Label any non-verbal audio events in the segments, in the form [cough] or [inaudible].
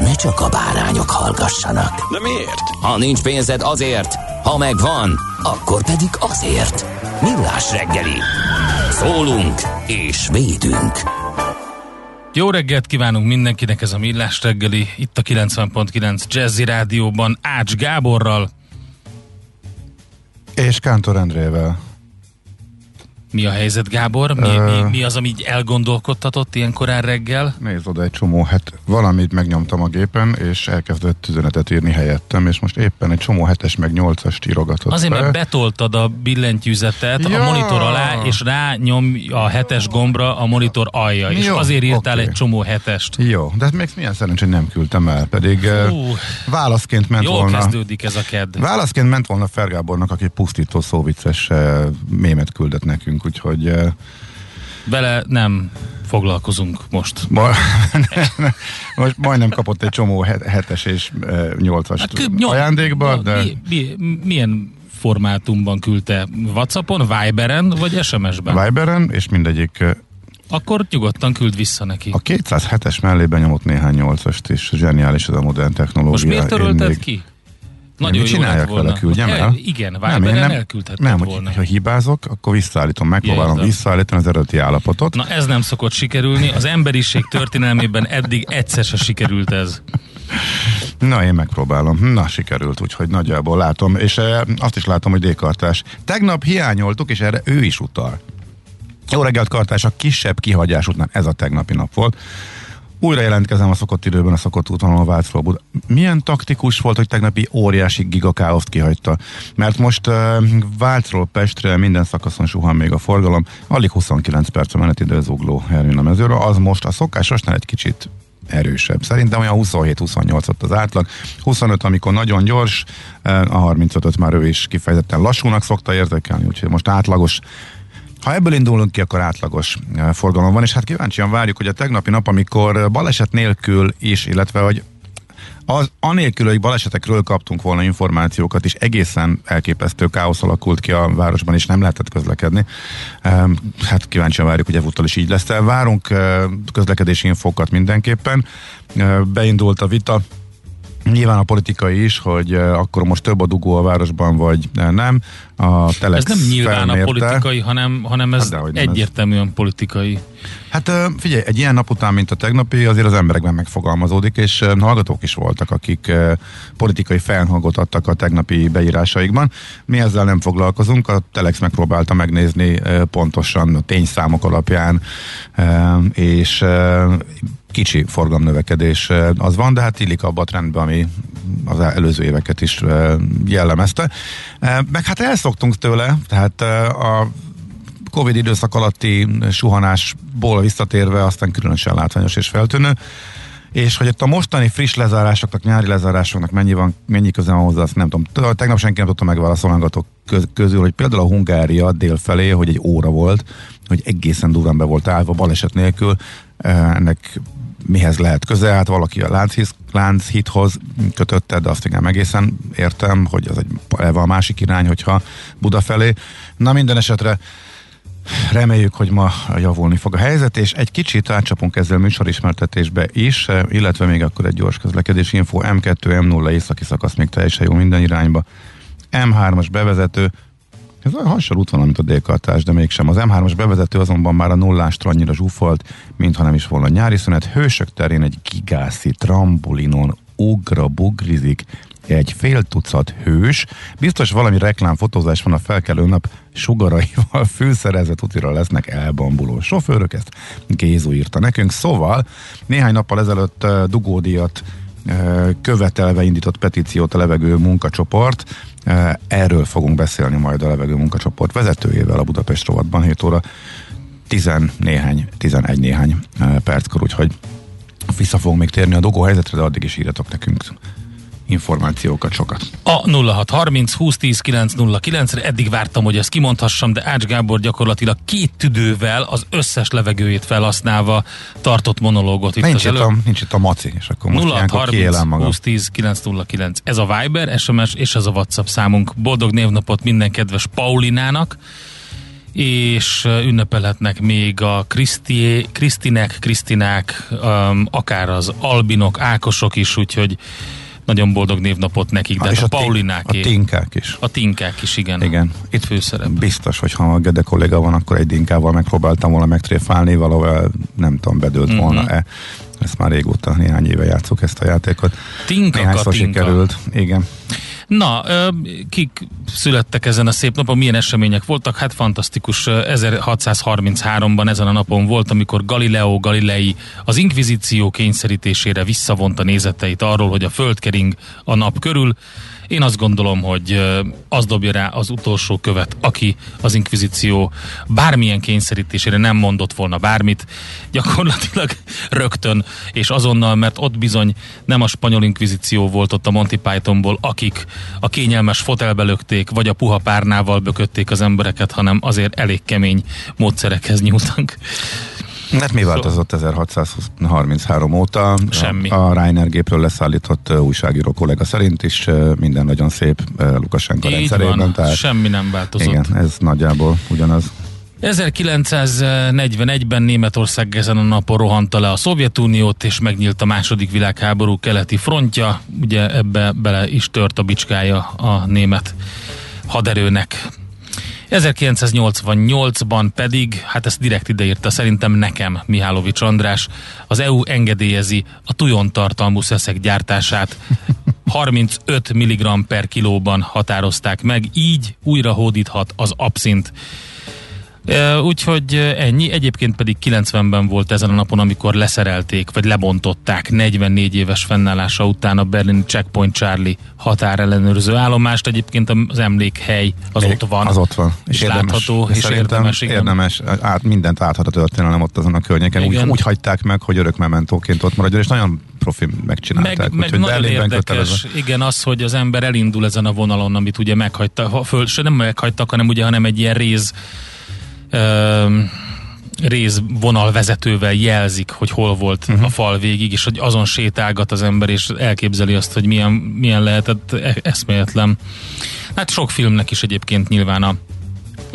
ne csak a bárányok hallgassanak. De miért? Ha nincs pénzed azért, ha megvan, akkor pedig azért. Millás reggeli. Szólunk és védünk. Jó reggelt kívánunk mindenkinek, ez a Millás reggeli, itt a 90.9 Jazzy Rádióban Ács Gáborral. És Kántor Endrével. Mi a helyzet, Gábor? Mi, Ö... mi, mi az, ami így elgondolkodtatott ilyen korán reggel? Nézd oda egy csomó, hát valamit megnyomtam a gépen, és elkezdett üzenetet írni helyettem, és most éppen egy csomó hetes meg nyolcas írogatott Azért, be. mert betoltad a billentyűzetet Ja. a monitor alá, és rá nyom a hetes gombra a monitor alja, és Jó, azért írtál oké. egy csomó hetest. Jó, de hát még milyen szerencsé, hogy nem küldtem el, pedig uh, Ú, válaszként ment jól volna... kezdődik ez a kedd. Válaszként ment volna Fergábornak, aki pusztító szóvicces uh, mémet küldött nekünk, úgyhogy uh, Vele nem foglalkozunk most. ma, [laughs] most majdnem kapott egy csomó het- hetes és uh, nyolcas Hát nyol- ajándékba, nyol- de... Mi, mi, milyen formátumban küldte? Whatsappon, Viberen vagy SMS-ben? Viberen, és mindegyik uh, Akkor nyugodtan küld vissza neki. A 207-es mellé benyomott néhány nyolcast, és zseniális ez a modern technológia. Most miért törölted még- ki? Nagyon mit csináljak volna. vele, küldjem El- el? Igen, nem, én nem, nem, volna. ha hibázok, akkor visszaállítom, megpróbálom Értem. visszaállítani az eredeti állapotot. Na ez nem szokott sikerülni, az emberiség történelmében eddig egyszer se sikerült ez. Na, én megpróbálom. Na, sikerült, úgyhogy nagyjából látom. És e, azt is látom, hogy D-kartás. Tegnap hiányoltuk, és erre ő is utal. Jó reggelt, kartás, a kisebb kihagyás után ez a tegnapi nap volt. Újra jelentkezem a szokott időben, a szokott útvonalon a Vácról Buda. Milyen taktikus volt, hogy tegnapi óriási gigakáoszt kihagyta? Mert most uh, Vácról Pestre minden szakaszon suhan még a forgalom, alig 29 perc a menetidő zugló Hermina mezőről, az most a szokásosnál egy kicsit erősebb. Szerintem olyan 27-28 ott az átlag. 25, amikor nagyon gyors, eh, a 35-öt már ő is kifejezetten lassúnak szokta értékelni, úgyhogy most átlagos ha ebből indulunk ki, akkor átlagos eh, forgalom van, és hát kíváncsian várjuk, hogy a tegnapi nap, amikor eh, baleset nélkül is, illetve hogy az, anélkül, hogy balesetekről kaptunk volna információkat, és egészen elképesztő káosz alakult ki a városban, és nem lehetett közlekedni. Hát kíváncsian várjuk, hogy ezúttal is így lesz. Várunk eh, közlekedési infokat mindenképpen. Beindult a vita, Nyilván a politikai is, hogy eh, akkor most több a dugó a városban, vagy eh, nem. A Telex Ez nem nyilván felmérte. a politikai, hanem, hanem ez Hát nem, ez- egyértelműen politikai. Hát ö, figyelj, egy ilyen nap után, mint a tegnapi, azért az emberekben megfogalmazódik, és hallgatók is voltak, akik politikai felhangot adtak a tegnapi beírásaikban. Mi ezzel nem foglalkozunk, a Telex megpróbálta megnézni pontosan a tényszámok alapján, és kicsi forgalomnövekedés ö, az van, de hát illik abba a trendbe, ami az előző éveket is ö, jellemezte. Ö, Meg hát elszoktunk tőle, tehát a Covid időszak alatti suhanásból visszatérve aztán különösen látványos és feltűnő. És hogy itt a mostani friss lezárásoknak, nyári lezárásoknak mennyi, van, mennyi köze van hozzá, azt nem tudom. Tegnap senki nem tudta megválaszolni köz- közül, hogy például a Hungária délfelé, hogy egy óra volt, hogy egészen durván be volt állva, baleset nélkül, Eh, ennek mihez lehet köze, hát valaki a Lánchíz, Lánchíthoz kötötte, de azt igen egészen értem, hogy az egy eleve a másik irány, hogyha Buda felé. Na minden esetre Reméljük, hogy ma javulni fog a helyzet, és egy kicsit átcsapunk ezzel műsorismertetésbe is, eh, illetve még akkor egy gyors közlekedési info, M2, M0 északi szakasz még teljesen jó minden irányba. M3-as bevezető, Ez olyan hasonló útvonal, mint a délkartás, de mégsem. Az M3-as bevezető azonban már a nullástra annyira zsúfolt, mintha nem is volna nyári szünet. Hősök terén egy gigászi trambulinon ugra bugrizik egy fél tucat hős. Biztos valami reklámfotózás van a felkelő nap sugaraival [laughs] fűszerezett utira lesznek elbambuló sofőrök, ezt Gézu írta nekünk. Szóval néhány nappal ezelőtt uh, dugódiat uh, követelve indított petíciót a levegő munkacsoport. Erről fogunk beszélni majd a levegő munkacsoport vezetőjével a Budapest rovatban 7 óra 10 néhány, 11 néhány perckor, úgyhogy vissza fogunk még térni a dugó helyzetre, de addig is írjatok nekünk információkat sokat. A 0630 2010 909 re eddig vártam, hogy ezt kimondhassam, de Ács Gábor gyakorlatilag két tüdővel az összes levegőjét felhasználva tartott monológot itt nincs az itt, a, nincs itt a maci, és akkor most ilyenkor kiélem magam. 2010 909. Ez a Viber, SMS és ez a WhatsApp számunk. Boldog névnapot minden kedves Paulinának és ünnepelhetnek még a Kriszti, Krisztinek, Krisztinák, um, akár az Albinok, Ákosok is, úgyhogy nagyon boldog névnapot nekik, de és a, a, Paulináké. a tinkák is. A tinkák is, igen. Igen. Itt főszerep. Biztos, hogy ha a Gede kolléga van, akkor egy dinkával megpróbáltam volna megtréfálni, valahol nem tudom, bedőlt mm-hmm. volna-e. Ezt már régóta, néhány éve játszok ezt a játékot. Tinka, Néhányszor tinka. sikerült. Igen. Na, kik születtek ezen a szép napon, milyen események voltak? Hát fantasztikus, ö, 1633-ban ezen a napon volt, amikor Galileo Galilei az inkvizíció kényszerítésére visszavonta nézeteit arról, hogy a föld kering a nap körül. Én azt gondolom, hogy az dobja rá az utolsó követ, aki az inkvizíció bármilyen kényszerítésére nem mondott volna bármit, gyakorlatilag [laughs] rögtön és azonnal, mert ott bizony nem a spanyol inkvizíció volt ott a Monty Pythonból, akik a kényelmes fotelbe lökték, vagy a puha párnával bökötték az embereket, hanem azért elég kemény módszerekhez nyúltak. Hát mi változott 1633 óta? Semmi. A, Reiner gépről leszállított újságíró kollega szerint is minden nagyon szép Lukasenka Így rendszerében. van, tehát semmi nem változott. igen, ez nagyjából ugyanaz. 1941-ben Németország ezen a napon rohanta le a Szovjetuniót, és megnyílt a második világháború keleti frontja. Ugye ebbe bele is tört a bicskája a német haderőnek. 1988-ban pedig, hát ezt direkt ideírta szerintem nekem Mihálovics András, az EU engedélyezi a tujon tartalmú szeszek gyártását. [laughs] 35 mg per kilóban határozták meg, így újra hódíthat az abszint. Úgyhogy ennyi. Egyébként pedig 90-ben volt ezen a napon, amikor leszerelték, vagy lebontották 44 éves fennállása után a berlini Checkpoint Charlie határellenőrző állomást. Egyébként az emlékhely az Még ott van. Az ott van. És látható, és érdemes, igen. érdemes át, mindent áthat a történelem ott azon a környéken. Úgy, Igen. úgy hagyták meg, hogy örök mementóként ott maradjon, és nagyon profi megcsinálták. Meg, meg Úgyhogy nagyon Berlinben érdekes, kötelező. igen, az, hogy az ember elindul ezen a vonalon, amit ugye meghagyta, ha föl, nem meghagytak, hanem ugye, hanem egy ilyen réz ö, réz vonalvezetővel jelzik, hogy hol volt uh-huh. a fal végig, és hogy azon sétálgat az ember, és elképzeli azt, hogy milyen, milyen lehetett e- eszméletlen. Hát sok filmnek is egyébként nyilván a,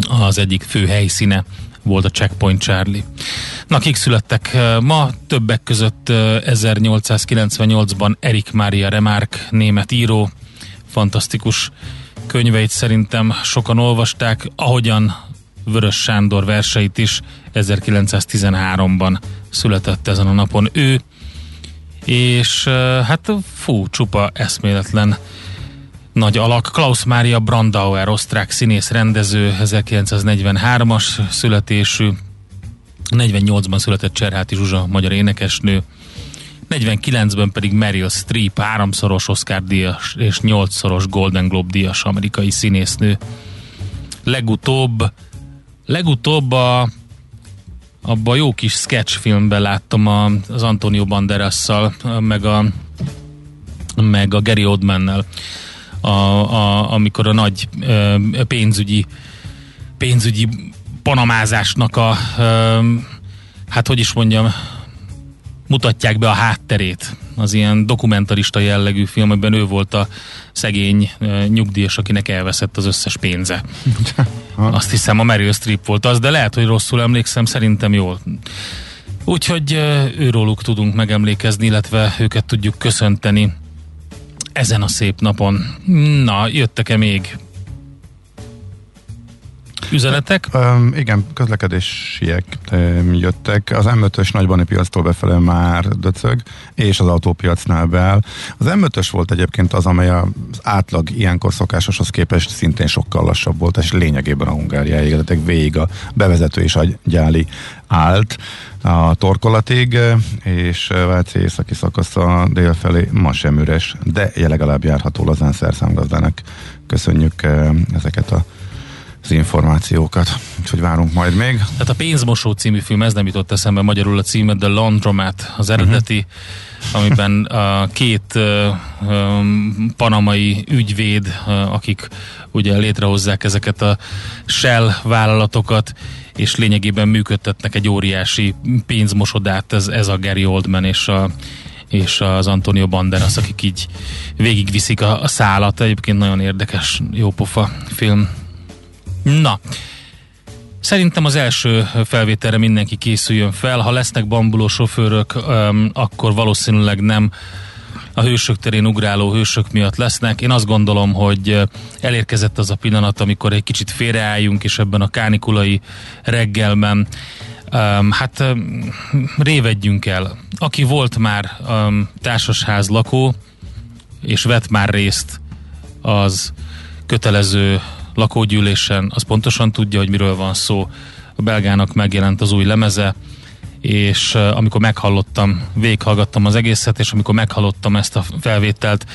az egyik fő helyszíne volt a Checkpoint Charlie. Na, kik születtek ma? Többek között eh, 1898-ban Erik Mária Remarque, német író, fantasztikus könyveit szerintem sokan olvasták, ahogyan Vörös Sándor verseit is 1913-ban született ezen a napon ő, és hát fú, csupa eszméletlen nagy alak. Klaus Mária Brandauer, osztrák színész rendező, 1943-as születésű, 48-ban született Cserháti Zsuzsa, magyar énekesnő, 49-ben pedig Meryl Streep, háromszoros Oscar díjas és nyolcszoros Golden Globe díjas amerikai színésznő. Legutóbb, legutóbb a abba a jó kis sketch filmben láttam a, az Antonio Banderasszal, meg a meg a Gary Oldmannel, a, a, amikor a nagy ö, pénzügyi pénzügyi panamázásnak a ö, hát hogy is mondjam mutatják be a hátterét az ilyen dokumentarista jellegű film, amiben ő volt a szegény nyugdíjas, akinek elveszett az összes pénze. [laughs] Azt hiszem a Meryl Streep volt az, de lehet, hogy rosszul emlékszem, szerintem jól. Úgyhogy őróluk tudunk megemlékezni, illetve őket tudjuk köszönteni ezen a szép napon. Na, jöttek-e még üzenetek. Um, igen, közlekedésiek um, jöttek. Az M5-ös nagybani piactól befele már döcög, és az autópiacnál beáll. Az M5-ös volt egyébként az, amely az átlag ilyenkor szokásoshoz képest szintén sokkal lassabb volt, és lényegében a Hungáriáig, tehát végig a bevezető és a gyáli állt a torkolatig, és Váci északi szakasza délfelé ma sem üres, de legalább járható lazán szerszámgazdának. Köszönjük ezeket a az információkat. Úgyhogy várunk majd még. Tehát a Pénzmosó című film, ez nem jutott eszembe magyarul a címet, The Laundromat, az eredeti, uh-huh. amiben a két um, panamai ügyvéd, akik ugye létrehozzák ezeket a Shell vállalatokat, és lényegében működtetnek egy óriási pénzmosodát, ez, ez a Gary Oldman és a és az Antonio Banderas, akik így végigviszik a, a szálat. Egyébként nagyon érdekes, jópofa film. Na, Szerintem az első felvételre mindenki készüljön fel. Ha lesznek bambuló sofőrök, akkor valószínűleg nem a hősök terén ugráló hősök miatt lesznek. Én azt gondolom, hogy elérkezett az a pillanat, amikor egy kicsit félreálljunk, és ebben a kánikulai reggelben hát révedjünk el. Aki volt már társasház lakó, és vett már részt az kötelező lakógyűlésen, az pontosan tudja, hogy miről van szó. A belgának megjelent az új lemeze, és amikor meghallottam, végighallgattam az egészet, és amikor meghallottam ezt a felvételt,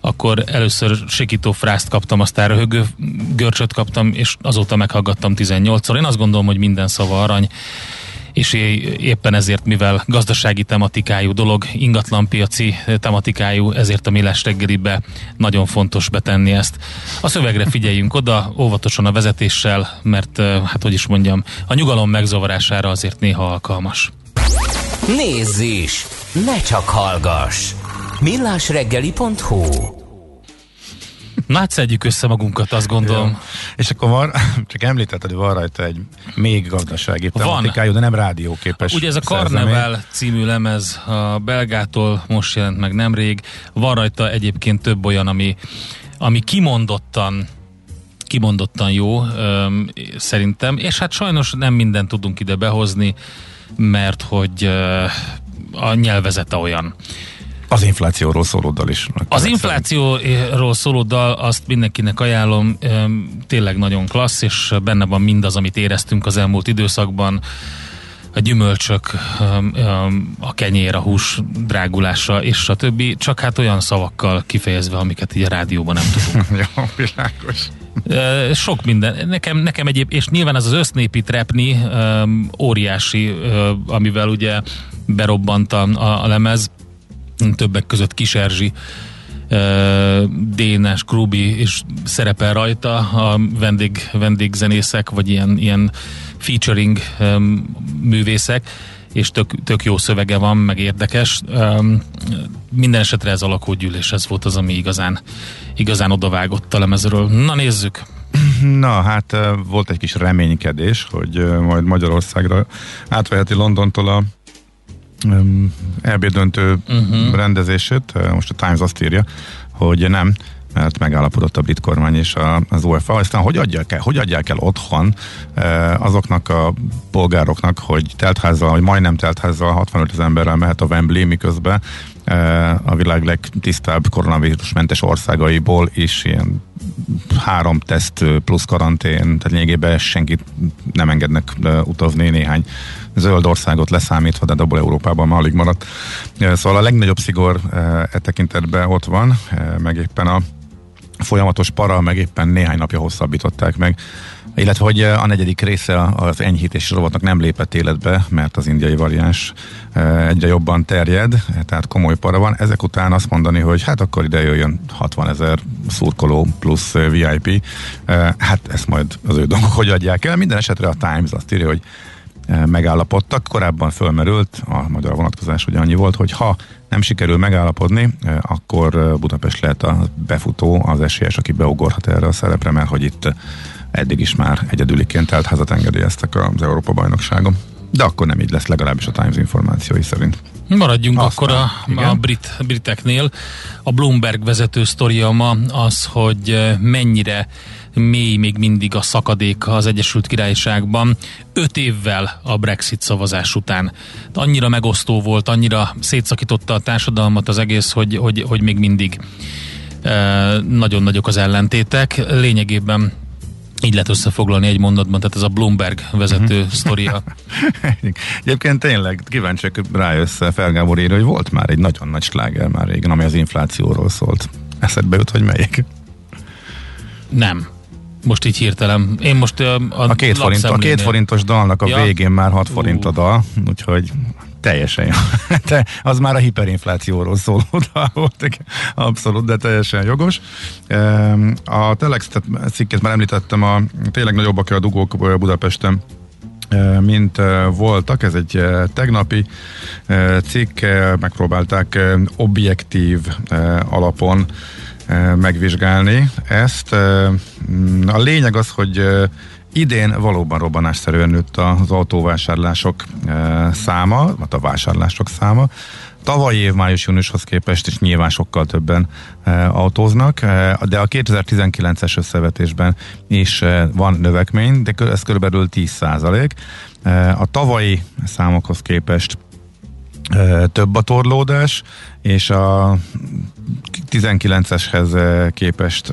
akkor először sikító frászt kaptam, aztán röhögő görcsöt kaptam, és azóta meghallgattam 18-szor. Én azt gondolom, hogy minden szava arany, és éppen ezért, mivel gazdasági tematikájú dolog, ingatlanpiaci tematikájú, ezért a Millás reggelibe nagyon fontos betenni ezt. A szövegre figyeljünk oda, óvatosan a vezetéssel, mert hát hogy is mondjam, a nyugalom megzavarására azért néha alkalmas. Nézz is! Ne csak hallgass! millásreggeli.hu Na hát szedjük össze magunkat, azt gondolom. Ja. És akkor van, [laughs] csak említetted, hogy van rajta egy még gazdasági tematikájú, de nem rádióképes. Ugye ez a Carneval című lemez a Belgától most jelent meg nemrég. Van rajta egyébként több olyan, ami, ami kimondottan kimondottan jó öm, szerintem, és hát sajnos nem mindent tudunk ide behozni, mert hogy ö, a nyelvezete olyan. Az inflációról szóló dal is. Az inflációról szóló dal, azt mindenkinek ajánlom, tényleg nagyon klassz, és benne van mindaz, amit éreztünk az elmúlt időszakban a gyümölcsök, a kenyér, a hús drágulása, és a többi, csak hát olyan szavakkal kifejezve, amiket így a rádióban nem tudunk. [laughs] Jó, világos. Sok minden. Nekem, nekem egyéb, és nyilván ez az össznépi trepni óriási, amivel ugye berobbant a, a lemez, többek között Kiserzsi, Dénes, Krubi is szerepel rajta, a vendég, vendégzenészek, vagy ilyen, ilyen featuring művészek, és tök, tök jó szövege van, meg érdekes. Minden esetre ez a lakógyűlés, ez volt az, ami igazán, igazán odavágott a lemezről. Na nézzük! Na, hát volt egy kis reménykedés, hogy majd Magyarországra átveheti Londontól a EB döntő uh-huh. rendezését, most a Times azt írja, hogy nem, mert megállapodott a brit kormány és a, az UEFA. Aztán hogy adják el, hogy adják el otthon azoknak a polgároknak, hogy teltházzal, vagy majdnem teltházzal 65 ezer emberrel mehet a Wembley, miközben a világ legtisztább koronavírusmentes országaiból is ilyen három teszt plusz karantén, tehát lényegében senkit nem engednek utazni néhány zöld országot leszámítva, de abból Európában már alig maradt. Szóval a legnagyobb szigor e tekintetben ott van, meg éppen a folyamatos para, meg éppen néhány napja hosszabbították meg illetve hogy a negyedik része az enyhítési rovatnak nem lépett életbe, mert az indiai variáns egyre jobban terjed, tehát komoly para van. Ezek után azt mondani, hogy hát akkor ide jöjjön 60 ezer szurkoló plusz VIP, hát ezt majd az ő dolgok hogy adják el. Minden esetre a Times azt írja, hogy megállapodtak. Korábban fölmerült, a magyar vonatkozás ugye annyi volt, hogy ha nem sikerül megállapodni, akkor Budapest lehet a befutó, az esélyes, aki beugorhat erre a szerepre, mert hogy itt eddig is már egyedüliként házat engedélyeztek az Európa bajnokságon. De akkor nem így lesz, legalábbis a Times információi szerint. Maradjunk Aztán, akkor a, igen. a brit, briteknél. A Bloomberg vezető sztoria ma az, hogy eh, mennyire mély még mindig a szakadék az Egyesült Királyságban öt évvel a Brexit szavazás után. Annyira megosztó volt, annyira szétszakította a társadalmat az egész, hogy, hogy, hogy még mindig eh, nagyon nagyok az ellentétek. Lényegében így lehet összefoglalni egy mondatban, tehát ez a Bloomberg vezető Mhm. sztoria. [laughs] Egyébként tényleg kíváncsiak rájössz Felgábor írja, hogy volt már egy nagyon nagy sláger már régen, ami az inflációról szólt. Eszedbe jut, hogy melyik? Nem. Most így hirtelen. Én most a, A két, forint, a két forintos dalnak a Ja. végén már 6 forint a dal, úgyhogy teljesen jó. [laughs] Te, az már a hiperinflációról szóló dal volt, abszolút, de teljesen jogos. A Telex cikket már említettem, a tényleg nagyobbak a dugók Budapesten eh, mint eh, voltak. Ez egy eh, tegnapi cikk, megpróbálták objektív alapon megvizsgálni ezt. Mm, A lényeg az, hogy idén valóban robbanásszerűen nőtt az autóvásárlások száma, vagy a vásárlások száma. Tavalyi év május-júniushoz képest is nyilván sokkal többen autóznak, de a 2019-es összevetésben is van növekmény, de ez körülbelül 10 százalék. A tavalyi számokhoz képest több a torlódás, és a 19-eshez e, képest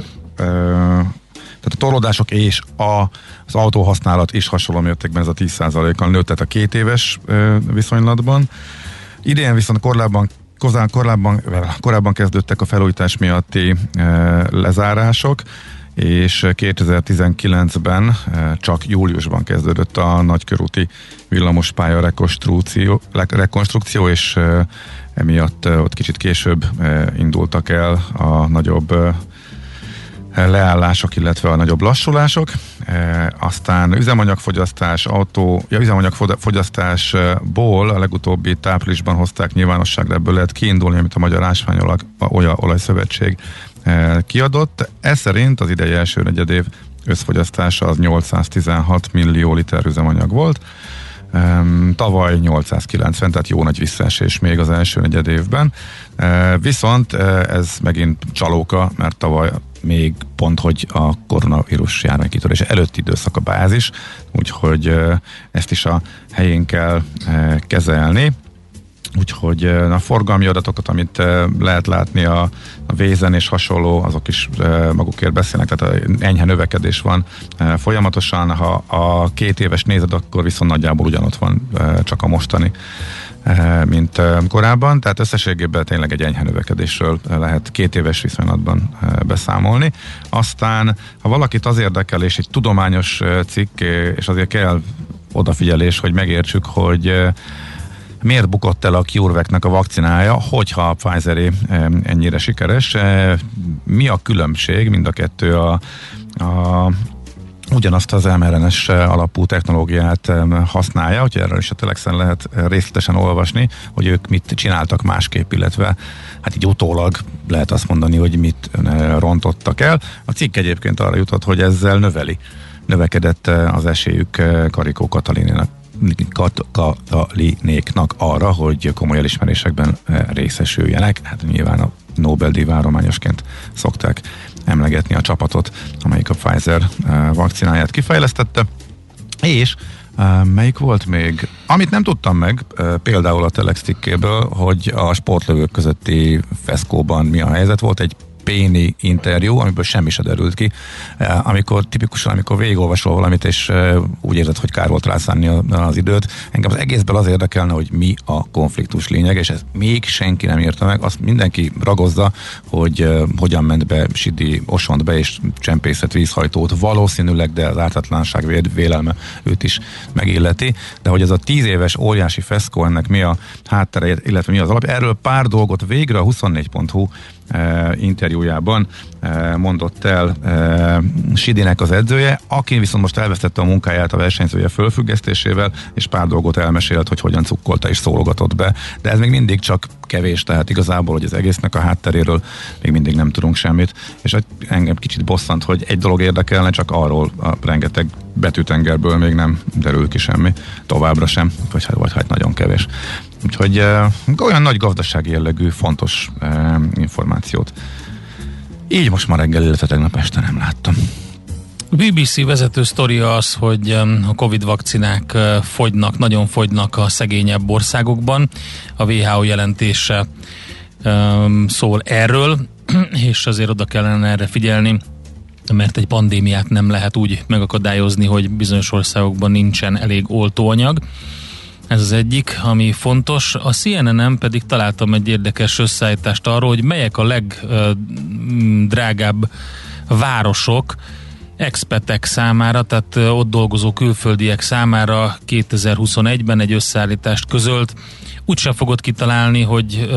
tehát a torlódások és a, az autóhasználat is hasonló mértékben ez a 10%-kal nőtt, tehát a két éves viszonylatban. Idén viszont kozán- korábban, korábban kezdődtek a felújítás miatti e, lezárások, és 2019-ben e, csak júliusban kezdődött a nagykörúti villamospálya rekonstrukció, rekonstrukció és e, emiatt ott kicsit később indultak el a nagyobb leállások, illetve a nagyobb lassulások. E, aztán üzemanyagfogyasztás, autó, ja, üzemanyagfogyasztásból a legutóbbi táprilisban hozták nyilvánosságra, ebből lehet kiindulni, amit a Magyar Ásványolaj Olaj- Olajszövetség kiadott. Ez szerint az idei első negyedév összfogyasztása az 816 millió liter üzemanyag volt. Tavaly 890, tehát jó nagy visszaesés még az első negyed évben. Uh, viszont uh, ez megint csalóka, mert tavaly még pont, hogy a koronavírus járvány kitörése előtti időszak a bázis, úgyhogy ezt is a helyén kell kezelni. Úgyhogy a forgalmi adatokat, amit eh, lehet látni a, a Vézen és hasonló, azok is magukért beszélnek, tehát enyhe növekedés van folyamatosan. Ha a két éves nézed, akkor viszont nagyjából ugyanott van csak a mostani mint korábban, tehát összességében tényleg egy enyhe növekedésről eh, lehet két éves viszonylatban beszámolni. Aztán, ha valakit az érdekel, és egy tudományos cikk, és azért kell odafigyelés, hogy megértsük, hogy miért bukott el a CureVac-nek a vakcinája, hogyha a pfizer ennyire sikeres. Eh, Mi a különbség? Mind a kettő a, a ugyanazt az mRNS alapú technológiát használja, hogy erről is a Telexen lehet eh, részletesen olvasni, hogy ők mit csináltak másképp, illetve hát így utólag lehet azt mondani, hogy mit rontottak el. A cikk egyébként arra jutott, hogy ezzel növeli, növekedett az esélyük Karikó Katalinének Kat- Katalinéknak arra, hogy komoly elismerésekben eh, részesüljenek. Hát nyilván a Nobel-díj várományosként szokták emlegetni a csapatot, amelyik a Pfizer eh, vakcináját kifejlesztette. És eh, melyik volt még? Amit nem tudtam meg, például a Telex hogy a sportlövők közötti feszkóban mi a helyzet. Volt egy Péni interjú, amiből semmi se derült ki. Eh, Amikor tipikusan, amikor végigolvasol valamit, és eh, úgy érzed, hogy kár volt rászánni az időt, engem az egészből az érdekelne, hogy mi a konfliktus lényeg, és ez még senki nem írta meg. Azt mindenki ragozza, hogy eh, hogyan ment be Sidi Osont be, és csempészet vízhajtót valószínűleg, de az ártatlanság vélelme őt is megilleti. De hogy ez a tíz éves óriási feszkó, ennek mi a háttere, illetve mi az alap, erről pár dolgot végre a 24.hu eh, interjújában eh, mondott el eh, Sidinek az edzője, aki viszont most elvesztette a munkáját a versenyzője fölfüggesztésével, és pár dolgot elmesélt, hogy hogyan cukkolta és szólogatott be. De ez még mindig csak kevés, tehát igazából, hogy az egésznek a hátteréről még mindig nem tudunk semmit, és engem kicsit bosszant, hogy egy dolog érdekelne, csak arról a rengeteg betűtengerből még nem derül ki semmi, továbbra sem, vagy, hát, vagy hát nagyon kevés. Úgyhogy uh, olyan nagy gazdasági jellegű, fontos uh, információt. Így most ma reggel, illetve tegnap este nem láttam. BBC vezető sztoria az, hogy a Covid vakcinák fogynak, nagyon fogynak a szegényebb országokban. A WHO jelentése szól erről, [clears throat] és azért oda kellene erre figyelni, mert egy pandémiát nem lehet úgy megakadályozni, hogy bizonyos országokban nincsen elég oltóanyag. Ez az egyik, ami fontos. A CNN-en pedig találtam egy érdekes összeállítást arról, hogy melyek a legdrágább városok, expetek számára, tehát ott dolgozó külföldiek számára 2021-ben egy összeállítást közölt. Úgyse fogod kitalálni, hogy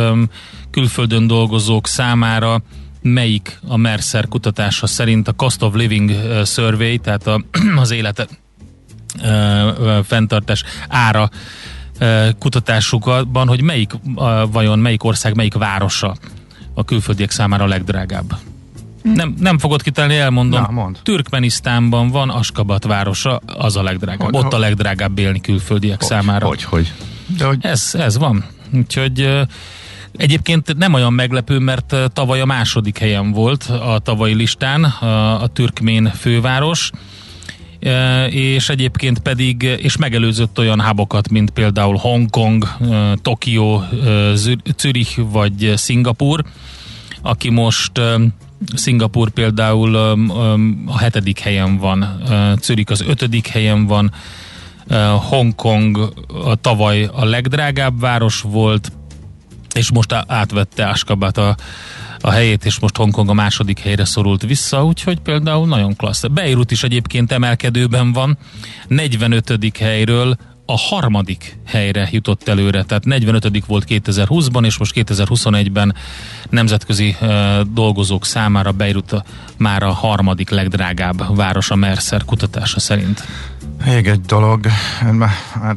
külföldön dolgozók számára melyik a Mercer kutatása szerint a Cost of Living Survey, tehát a, [clears throat] az élete uh, fenntartás ára kutatásukban, hogy melyik vajon melyik ország, melyik városa a külföldiek számára a legdrágább. Nem, nem fogod kitenni, elmondom. Na, mond. Türkmenisztánban van Askabat városa, az a legdrágább. Hogy- Ott a legdrágább élni külföldiek Hogy, számára. Hogy, hogy. De hogy Ez, ez van. Úgyhogy egyébként nem olyan meglepő, mert tavaly a második helyen volt a tavalyi listán a, a türkmén főváros, és egyébként pedig, és megelőzött olyan hubokat, mint például Hongkong, Tokió, Zürich vagy Szingapur, aki most Szingapur például a hetedik helyen van, Zürich az ötödik helyen van, Hongkong tavaly a legdrágább város volt, és most átvette Askabat a, a helyét, és most Hongkong a második helyre szorult vissza, úgyhogy például nagyon klassz. Beirut is egyébként emelkedőben van, 45. helyről a harmadik helyre jutott előre, tehát 45. volt 2020-ban, és most 2021-ben nemzetközi uh, dolgozók számára Beirut már a harmadik legdrágább város a Mercer kutatása szerint. Még egy dolog, már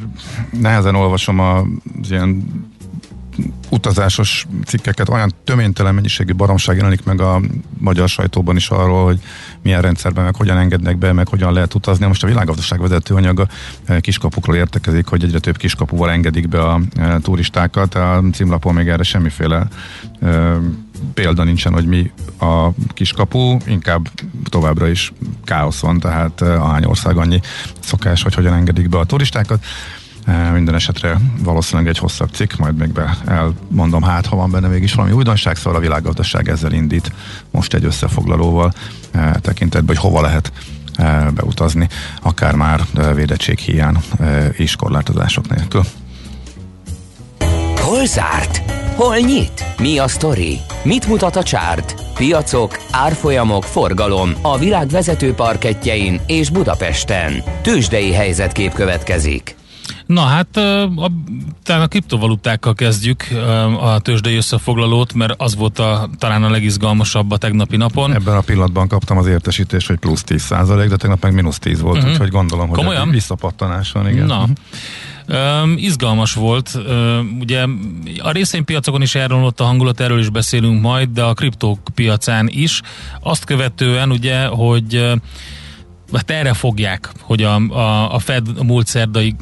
nehezen olvasom az ilyen utazásos cikkeket, olyan töménytelen mennyiségű baromság jelenik meg a magyar sajtóban is arról, hogy milyen rendszerben, meg hogyan engednek be, meg hogyan lehet utazni. Most a világgazdaság vezető anyaga eh, kiskapukról értekezik, hogy egyre több kiskapuval engedik be a eh, turistákat. A címlapon még erre semmiféle eh, példa nincsen, hogy mi a kiskapu, inkább továbbra is káosz van, tehát eh, ahány ország annyi szokás, hogy hogyan engedik be a turistákat. Eh, Minden esetre valószínűleg egy hosszabb cikk, majd még be elmondom, hát ha van benne mégis valami újdonság, szóval a világgazdaság ezzel indít most egy összefoglalóval eh, tekintetben, hogy hova lehet eh, beutazni, akár már védettség hiány és korlátozások nélkül. Hol zárt? Hol nyit? Mi a sztori? Mit mutat a csárt? Piacok, árfolyamok, forgalom a világ vezető parketjein és Budapesten. Tősdei helyzetkép következik. Na hát a, talán a kriptovalutákkal kezdjük a tőzsdei összefoglalót, mert az volt a, talán a legizgalmasabb a tegnapi napon. Ebben a pillanatban kaptam az értesítést, hogy plusz 10 de tegnap meg mínusz 10 volt, uh-huh. úgyhogy gondolom, hogy Komolyan? visszapattanás van, igen. Na, Um, izgalmas volt. Um, ugye a részvénypiacokon is elromlott a hangulat, erről is beszélünk majd, de a kriptók piacán is. Azt követően ugye, hogy uh, hát erre fogják, hogy a, a, a Fed a múlt szerdai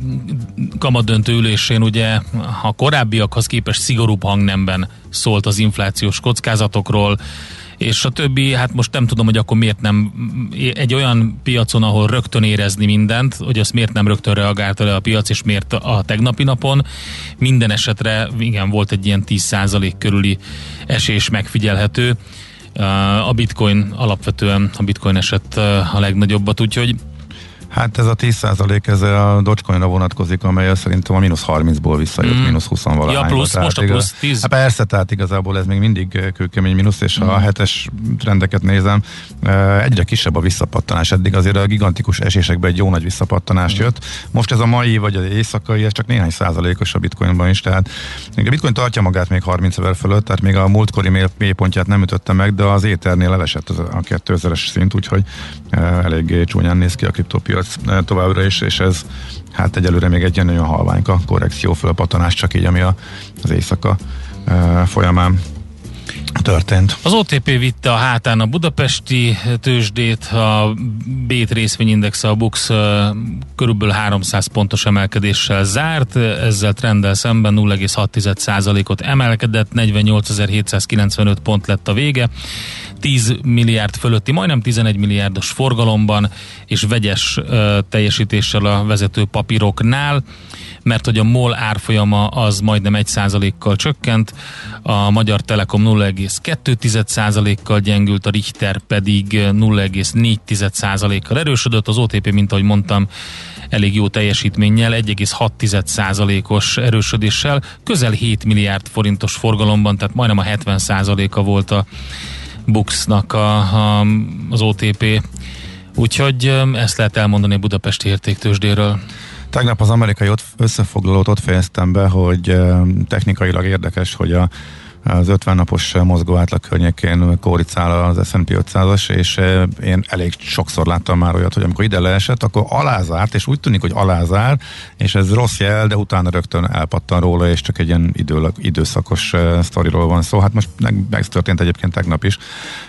kamadöntő ülésén ugye a korábbiakhoz képest szigorúbb hangnemben szólt az inflációs kockázatokról, és a többi, hát most nem tudom, hogy akkor miért nem egy olyan piacon, ahol rögtön érezni mindent, hogy azt miért nem rögtön reagálta le a piac, és miért a tegnapi napon. Minden esetre, igen, volt egy ilyen 10% körüli esés megfigyelhető. A bitcoin alapvetően, a bitcoin esett a legnagyobbat, úgyhogy Hát ez a 10% ez a Dogecoinra vonatkozik, amely szerintem a mínusz 30-ból visszajött, Mm. mínusz 20 valahány. Ja, plusz, most a plusz 10. Hát persze, tehát igazából ez még mindig kőkemény mínusz, és Mm. ha a hetes trendeket nézem, eh, egyre kisebb a visszapattanás. Eddig azért a gigantikus esésekben egy jó nagy visszapattanás Mm. jött. Most ez a mai vagy az éjszakai, ez csak néhány százalékos a bitcoinban is, tehát a bitcoin tartja magát még 30 ezer fölött, tehát még a múltkori mély- mélypontját nem ütötte meg, de az éternél elesett a 2000-es szint, úgyhogy eh, eléggé csúnyán néz ki a kriptopiac eh, továbbra is, és ez hát egyelőre még egy nagyon halványka korrekció fölpatanás, csak így ami a, az éjszaka folyamán történt. Az OTP vitte a hátán a budapesti tőzsdét, a Bét részvényindex, a Bux körülbelül 300 pontos emelkedéssel zárt, ezzel trendel szemben 0,6%-ot emelkedett, 48.795 pont lett a vége, 10 milliárd fölötti, majdnem 11 milliárdos forgalomban és vegyes teljesítéssel a vezető papíroknál mert hogy a MOL árfolyama az majdnem 1%-kal csökkent, a Magyar Telekom 0,2%-kal gyengült, a Richter pedig 0,4%-kal erősödött, az OTP, mint ahogy mondtam, elég jó teljesítménnyel, 1,6%-os erősödéssel, közel 7 milliárd forintos forgalomban, tehát majdnem a 70%-a volt a Buxnak a, a, az OTP. Úgyhogy ezt lehet elmondani a budapesti értéktősdéről. Tegnap az amerikai összefoglalót ott fejeztem be, hogy technikailag érdekes, hogy a az 50 napos mozgó átlag környékén kóricál az S&P 500-as, és én elég sokszor láttam már olyat, hogy amikor ide leesett, akkor alázárt, és úgy tűnik, hogy alázár, és ez rossz jel, de utána rögtön elpattan róla, és csak egy ilyen idő, időszakos sztoriról van szó. Hát most meg, meg történt egyébként tegnap is,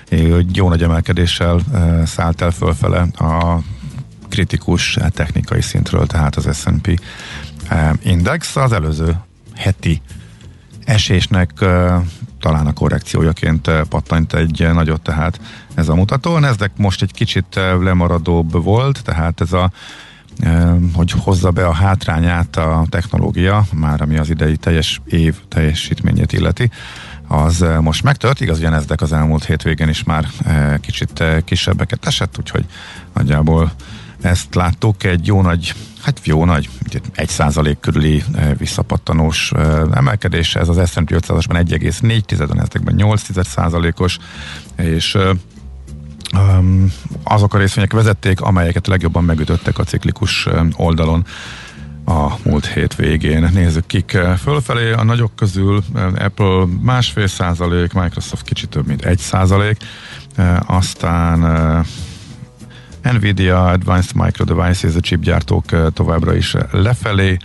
hogy jó nagy emelkedéssel szállt el fölfele a kritikus eh, technikai szintről, tehát az S&P eh, index az előző heti esésnek eh, talán a korrekciójaként pattant egy nagyot, tehát ez a mutató. Nasdaq most egy kicsit lemaradóbb volt, tehát ez a hogy hozza be a hátrányát a technológia, már ami az idei teljes év teljesítményét illeti, az most megtört, igaz, a Nasdaq az elmúlt hétvégén is már kicsit kisebbeket esett, úgyhogy nagyjából ezt láttuk, egy jó nagy, hát jó nagy, egy százalék körüli eh, visszapattanós eh, emelkedés, ez az S&P 500-asban 1,4, ezekben 8 százalékos, és um, azok a részvények vezették, amelyeket legjobban megütöttek a ciklikus oldalon a múlt hét végén. Nézzük kik fölfelé. A nagyok közül Apple másfél százalék, Microsoft kicsit több mint egy százalék, aztán Nvidia, Advanced Micro Devices, a chipgyártók továbbra is lefelé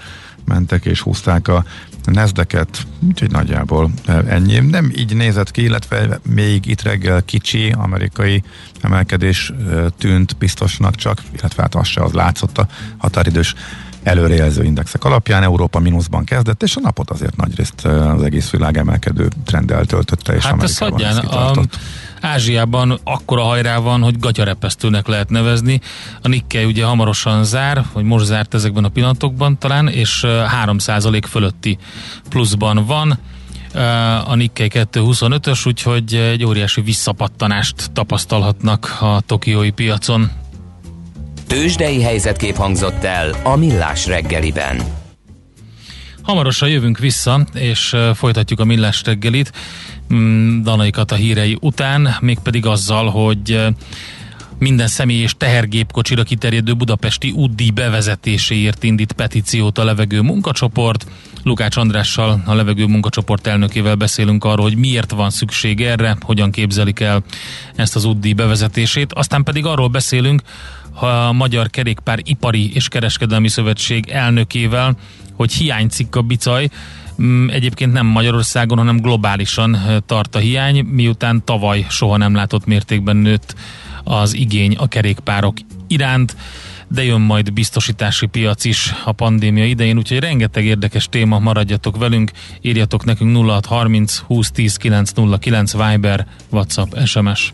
mentek és húzták a Nezdeket, úgyhogy nagyjából ennyi. Nem így nézett ki, illetve még itt reggel kicsi amerikai emelkedés tűnt biztosnak csak, illetve hát az se az látszott a határidős előrejelző indexek alapján. Európa mínuszban kezdett, és a napot azért nagyrészt az egész világ emelkedő trenddel töltötte, és hát Amerikában ez kitartott. Ázsiában akkora hajrá van, hogy gatyarepesztőnek lehet nevezni. A Nikkei ugye hamarosan zár, vagy most zárt ezekben a pillanatokban talán, és 3% fölötti pluszban van a Nikkei 225-ös, úgyhogy egy óriási visszapattanást tapasztalhatnak a tokiói piacon. Tőzsdei helyzetkép hangzott el a Millás reggeliben. Hamarosan jövünk vissza, és folytatjuk a Millás reggelit. Mm, Danaikat a hírei után, mégpedig azzal, hogy minden személy és tehergépkocsira kiterjedő budapesti útdíj bevezetéséért indít petíciót a levegő munkacsoport. Lukács Andrással, a levegő munkacsoport elnökével beszélünk arról, hogy miért van szükség erre, hogyan képzelik el ezt az útdíj bevezetését. Aztán pedig arról beszélünk, a Magyar Kerékpár Ipari és Kereskedelmi Szövetség elnökével, hogy hiányzik a bicaj, mm, egyébként nem Magyarországon, hanem globálisan tart a hiány, miután tavaly soha nem látott mértékben nőtt az igény a kerékpárok iránt, de jön majd biztosítási piac is a pandémia idején, úgyhogy rengeteg érdekes téma, maradjatok velünk, írjatok nekünk 0630 2010 909 Viber, WhatsApp, SMS.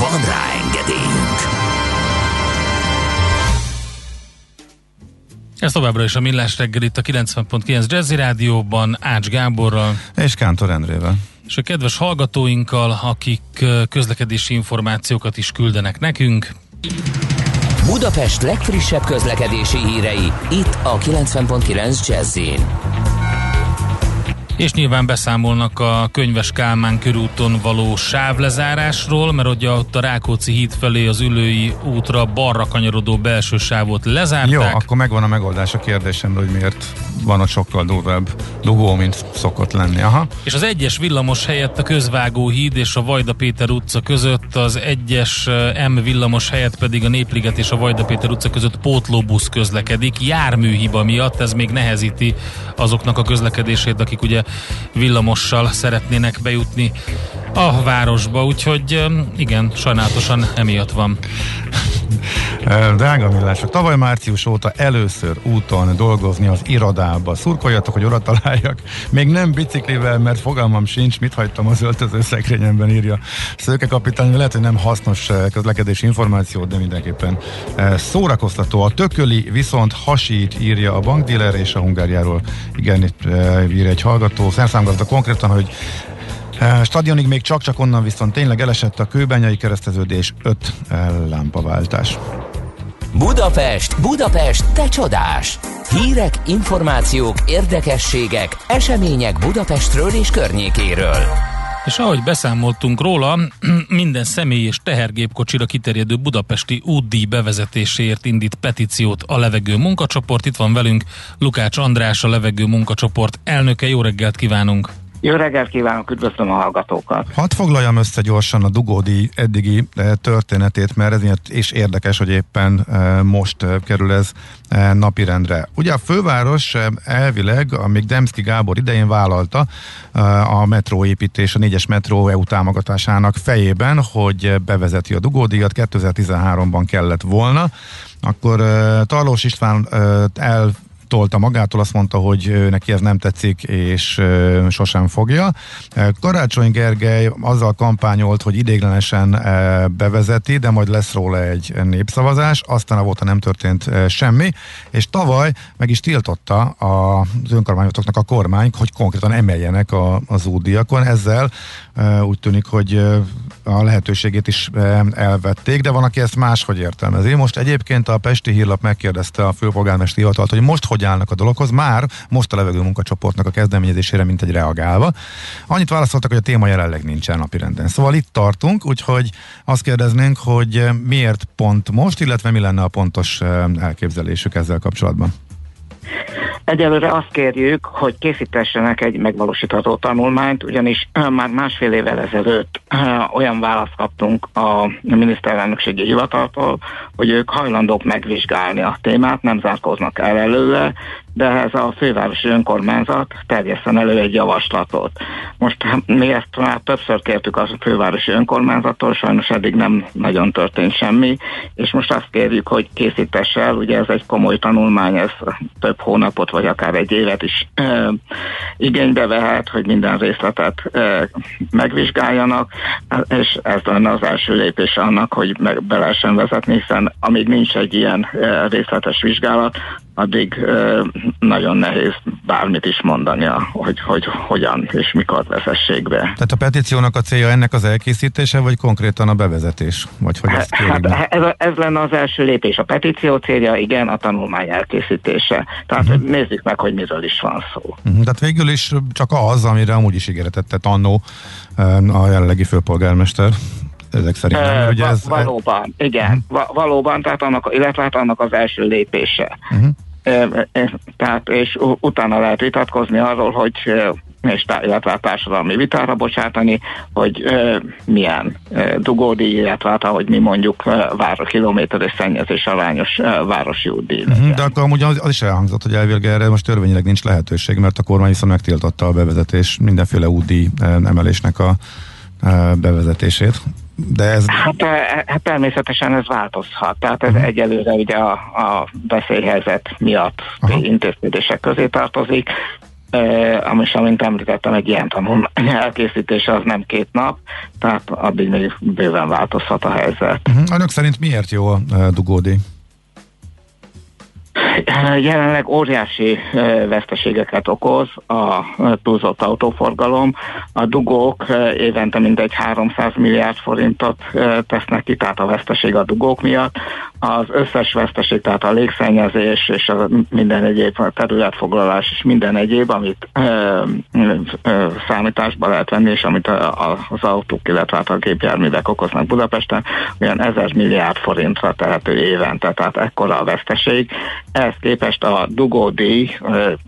Van rá engedélyünk! Ez továbbra is a Millás reggel itt a 90.9 Jazzy Rádióban Ács Gáborral. És Kántor Endrével. És a kedves hallgatóinkkal, akik közlekedési információkat is küldenek nekünk. Budapest legfrissebb közlekedési hírei, itt a 90.9 Jazzin. És nyilván beszámolnak a Könyves Kálmán körúton való sávlezárásról, mert ugye ott a Rákóczi híd felé az ülői útra balra kanyarodó belső sávot lezárták. Jó, akkor megvan a megoldás a kérdésemre, hogy miért van ott sokkal durvább dugó, mint szokott lenni. Aha. És az egyes villamos helyett a Közvágó híd és a Vajda Péter utca között, az egyes eh, M villamos helyett pedig a Népliget és a Vajda Péter utca között pótlóbusz közlekedik. Járműhiba miatt ez még nehezíti azoknak a közlekedését, akik ugye villamossal szeretnének bejutni a városba, úgyhogy igen, sajnálatosan emiatt van. [laughs] Drága millások, tavaly március óta először úton dolgozni az irodába. Szurkoljatok, hogy oda találjak. Még nem biciklivel, mert fogalmam sincs, mit hagytam az öltöző szekrényemben, írja Szőke kapitány. Lehet, hogy nem hasznos közlekedési információ, de mindenképpen szórakoztató. A tököli viszont hasít, írja a bankdíler és a Hungáriáról. Igen, itt ír egy hallgató. Szerszámgazda konkrétan, hogy Stadionig még csak-csak onnan viszont tényleg elesett a kőbenyai kereszteződés, öt lámpaváltás. Budapest, Budapest, te csodás! Hírek, információk, érdekességek, események Budapestről és környékéről. És ahogy beszámoltunk róla, [clears throat] minden személy és tehergépkocsira kiterjedő budapesti útdíj bevezetéséért indít petíciót a levegő munkacsoport. Itt van velünk Lukács András, a levegő munkacsoport elnöke. Jó reggelt kívánunk! Jó reggelt kívánok, üdvözlöm a hallgatókat! Hadd foglaljam össze gyorsan a dugódi eddigi eh, történetét, mert ez és érdekes, hogy éppen eh, most eh, kerül ez napirendre. Ugye a főváros elvileg, amíg Demszki Gábor idején vállalta a metróépítés, a négyes metró EU támogatásának fejében, hogy bevezeti a dugódíjat, 2013-ban kellett volna, akkor Tarlós István el tolta magától, azt mondta, hogy neki ez nem tetszik, és sosem fogja. Karácsony Gergely azzal kampányolt, hogy idéglenesen bevezeti, de majd lesz róla egy népszavazás, aztán a nem történt semmi, és tavaly meg is tiltotta az önkormányzatoknak a kormány, hogy konkrétan emeljenek a, az útdiakon. Ezzel úgy tűnik, hogy a lehetőségét is elvették, de van, aki ezt máshogy értelmezi. Most egyébként a Pesti Hírlap megkérdezte a főpolgármesteri hivatalt, hogy most hogy állnak a dologhoz, már most a levegő munkacsoportnak a kezdeményezésére, mint egy reagálva. Annyit válaszoltak, hogy a téma jelenleg nincsen napirenden. Szóval itt tartunk, úgyhogy azt kérdeznénk, hogy miért pont most, illetve mi lenne a pontos elképzelésük ezzel kapcsolatban. Egyelőre azt kérjük, hogy készítessenek egy megvalósítható tanulmányt, ugyanis már másfél évvel ezelőtt olyan választ kaptunk a miniszterelnökségi hivataltól, hogy ők hajlandók megvizsgálni a témát, nem zárkóznak el előle, de ez a fővárosi önkormányzat terjeszten elő egy javaslatot. Most mi ezt már többször kértük a fővárosi önkormányzattól, sajnos eddig nem nagyon történt semmi, és most azt kérjük, hogy készítesse el, ugye ez egy komoly tanulmány, ez több hónapot vagy akár egy évet is e, igénybe vehet, hogy minden részletet e, megvizsgáljanak, és ez lenne az első lépés annak, hogy meg be lehessen vezetni, hiszen amíg nincs egy ilyen e, részletes vizsgálat, addig nagyon nehéz bármit is mondania, hogy, hogy hogyan és mikor vezessék be. Tehát a petíciónak a célja ennek az elkészítése, vagy konkrétan a bevezetés? Vagy hogy ezt hát, hát ez, ez lenne az első lépés. A petíció célja, igen, a tanulmány elkészítése. Tehát uh-huh. nézzük meg, hogy miről is van szó. Uh-huh. Tehát végül is csak az, amire amúgy is ígéretet tett annó a jelenlegi főpolgármester ezek szerint. Nem? Ugye ez, valóban, igen, uh-huh. valóban, tehát annak, illetve hát annak az első lépése. Uh-huh. Tehát, és utána lehet vitatkozni arról, hogy és illetve társadalmi vitára bocsátani, hogy ö, milyen ö, dugódi, illetve hát, ahogy mi mondjuk vár kilométeres szennyezés arányos ö, városi útdíj. Uh-huh, de akkor amúgy az, az is elhangzott, hogy elvileg erre most törvényileg nincs lehetőség, mert a kormány viszont megtiltotta a bevezetés mindenféle útdíj emelésnek a bevezetését. De ez... hát, hát természetesen ez változhat. Tehát ez uh-huh. egyelőre ugye a, a veszélyhelyzet miatt Aha. intézkedések közé tartozik. Uh, ami, amint említettem, egy ilyen tanulmány [laughs] elkészítése az nem két nap, tehát addig még bőven változhat a helyzet. Uh-huh. Önök szerint miért jó a dugódi? Jelenleg óriási veszteségeket okoz a túlzott autóforgalom. A dugók évente mindegy 300 milliárd forintot tesznek ki, tehát a veszteség a dugók miatt. Az összes veszteség, tehát a légszennyezés és a minden egyéb a területfoglalás és minden egyéb, amit ö, ö, számításba lehet venni, és amit a, a, az autók, illetve hát a gépjárművek okoznak Budapesten, olyan 1000 milliárd forintra tehető évente, tehát ekkora a veszteség. Ehhez képest a dugódíj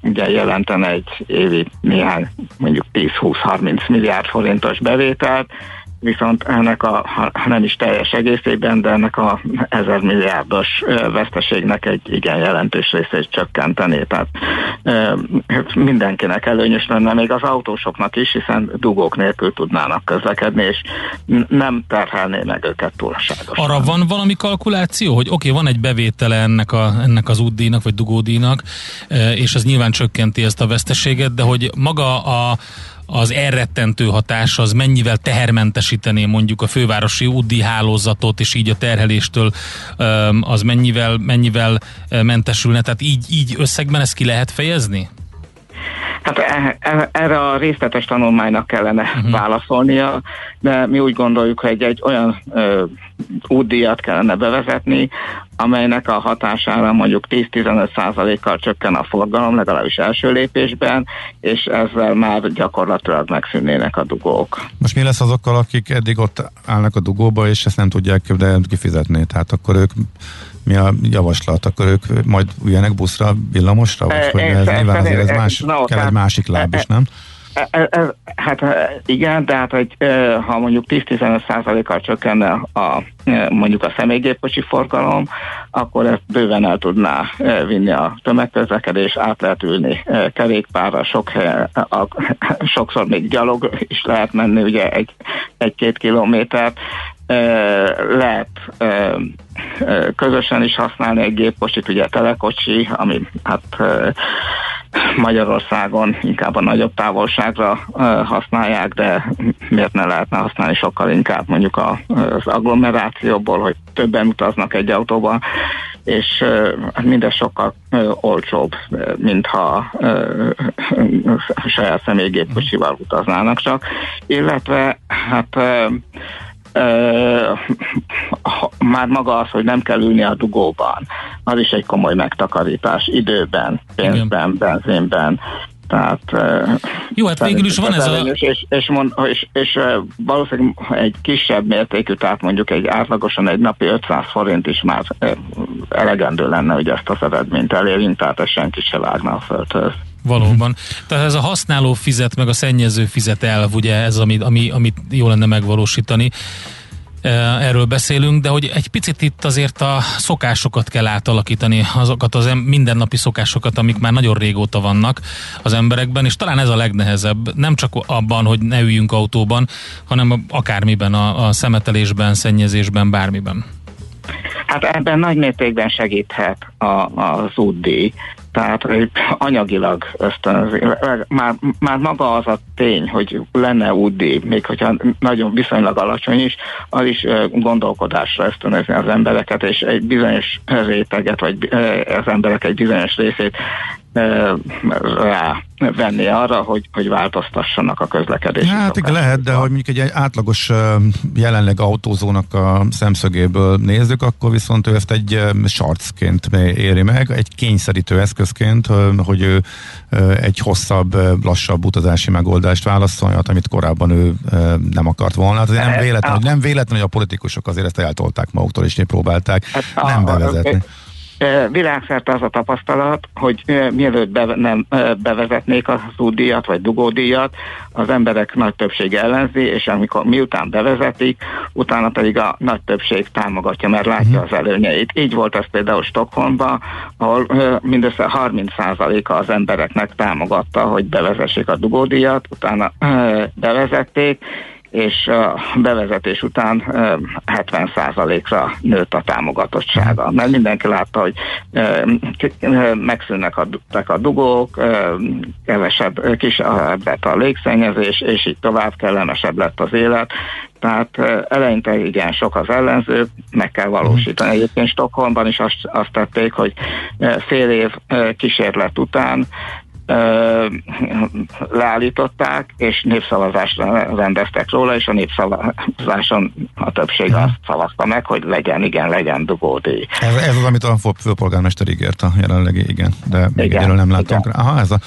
ugye jelenten egy évi néhány mondjuk 10-20-30 milliárd forintos bevételt, viszont ennek a, nem is teljes egészében, de ennek a ezer milliárdos veszteségnek egy igen jelentős részét csökkenteni. Tehát hát mindenkinek előnyös lenne, még az autósoknak is, hiszen dugók nélkül tudnának közlekedni, és nem terhelné meg őket túlságosan. Arra van valami kalkuláció, hogy oké, okay, van egy bevétele ennek, a, ennek az útdíjnak, vagy dugódíjnak, és az nyilván csökkenti ezt a veszteséget, de hogy maga a az elrettentő hatás az mennyivel tehermentesítené mondjuk a fővárosi údi hálózatot, és így a terheléstől az mennyivel, mennyivel mentesülne. Tehát így, így összegben ezt ki lehet fejezni? Hát e, e, erre a részletes tanulmánynak kellene uh-huh. válaszolnia, de mi úgy gondoljuk, hogy egy olyan ö, útdíjat kellene bevezetni, amelynek a hatására mondjuk 10-15%-kal csökken a forgalom, legalábbis első lépésben, és ezzel már gyakorlatilag megszűnnének a dugók. Most mi lesz azokkal, akik eddig ott állnak a dugóba, és ezt nem tudják de kifizetni? Tehát akkor ők mi a javaslat? Akkor ők majd üljenek buszra, villamosra? Vagy, hogy ez, nyilván azért ez más, no, kell egy másik láb is, nem? E, e, e, hát igen, de hát hogy ha mondjuk 10-15%-kal csökkenne a, mondjuk a személygépkocsi forgalom, akkor ezt bőven el tudná vinni a tömegközlekedés, át lehet ülni kerékpárra, sok helyen, a, sokszor még gyalog is lehet menni, ugye egy, egy-két kilométert, lehet közösen is használni egy gépkocsit, ugye telekocsi, ami hát Magyarországon inkább a nagyobb távolságra használják, de miért ne lehetne használni sokkal inkább mondjuk az agglomerációból, hogy többen utaznak egy autóban, és hát mindez sokkal olcsóbb, mintha saját személygépkocsival utaznának csak, illetve hát már maga az, hogy nem kell ülni a dugóban, az is egy komoly megtakarítás időben, pénzben, benzinben, tehát, Jó, hát végül is van ez a... És, és, mond, és, és valószínűleg egy kisebb mértékű, tehát mondjuk egy átlagosan egy napi 500 forint is már elegendő lenne, hogy ezt az eredményt elérjünk, tehát ez senki se vágna a földhöz. Valóban. Tehát ez a használó fizet, meg a szennyező fizet elv, ugye ez, amit, ami, amit jó lenne megvalósítani. Erről beszélünk, de hogy egy picit itt azért a szokásokat kell átalakítani, azokat az mindennapi szokásokat, amik már nagyon régóta vannak az emberekben, és talán ez a legnehezebb, nem csak abban, hogy ne üljünk autóban, hanem akármiben, a, a szemetelésben, szennyezésben, bármiben. Hát ebben nagy mértékben segíthet a, az útdíj, tehát anyagilag ösztönzi. Már, már maga az a tény, hogy lenne útdíj, még hogyha nagyon viszonylag alacsony is, az is gondolkodásra ösztönözni az embereket, és egy bizonyos réteget, vagy az emberek egy bizonyos részét rá venni arra, hogy, hogy változtassanak a közlekedési Hát igen, lehet, de hogy mondjuk egy átlagos jelenleg autózónak a szemszögéből nézzük, akkor viszont ő ezt egy sarcként éri meg, egy kényszerítő eszközként, hogy ő egy hosszabb, lassabb utazási megoldást válaszolhat, amit korábban ő nem akart volna. Hát nem véletlen, hogy nem véletlen, hogy a politikusok azért ezt eltolták maguktól, és próbálták hát nem bevezetni. A, Világszerte az a tapasztalat, hogy mielőtt be, nem bevezetnék az útdíjat vagy dugódíjat, az emberek nagy többsége ellenzi, és amikor miután bevezetik, utána pedig a nagy többség támogatja, mert látja mhm. az előnyeit. Így volt ez például Stockholmban, ahol mindössze 30%-a az embereknek támogatta, hogy bevezessék a dugódíjat, utána bevezették, és a bevezetés után 70%-ra nőtt a támogatottsága. Mert mindenki látta, hogy megszűnnek a, a dugók, kevesebb, kisebb a légszennyezés, és így tovább kellemesebb lett az élet. Tehát eleinte igen sok az ellenző, meg kell valósítani. Egyébként Stockholmban is azt, azt tették, hogy fél év kísérlet után leállították, és népszavazást rendeztek róla, és a népszavazáson a többség azt szavazta meg, hogy legyen, igen, legyen dugódíj. Ez, ez az, amit a főpolgármester ígért a jelenlegi, igen, de még erről nem látunk rá. Aha, ez a,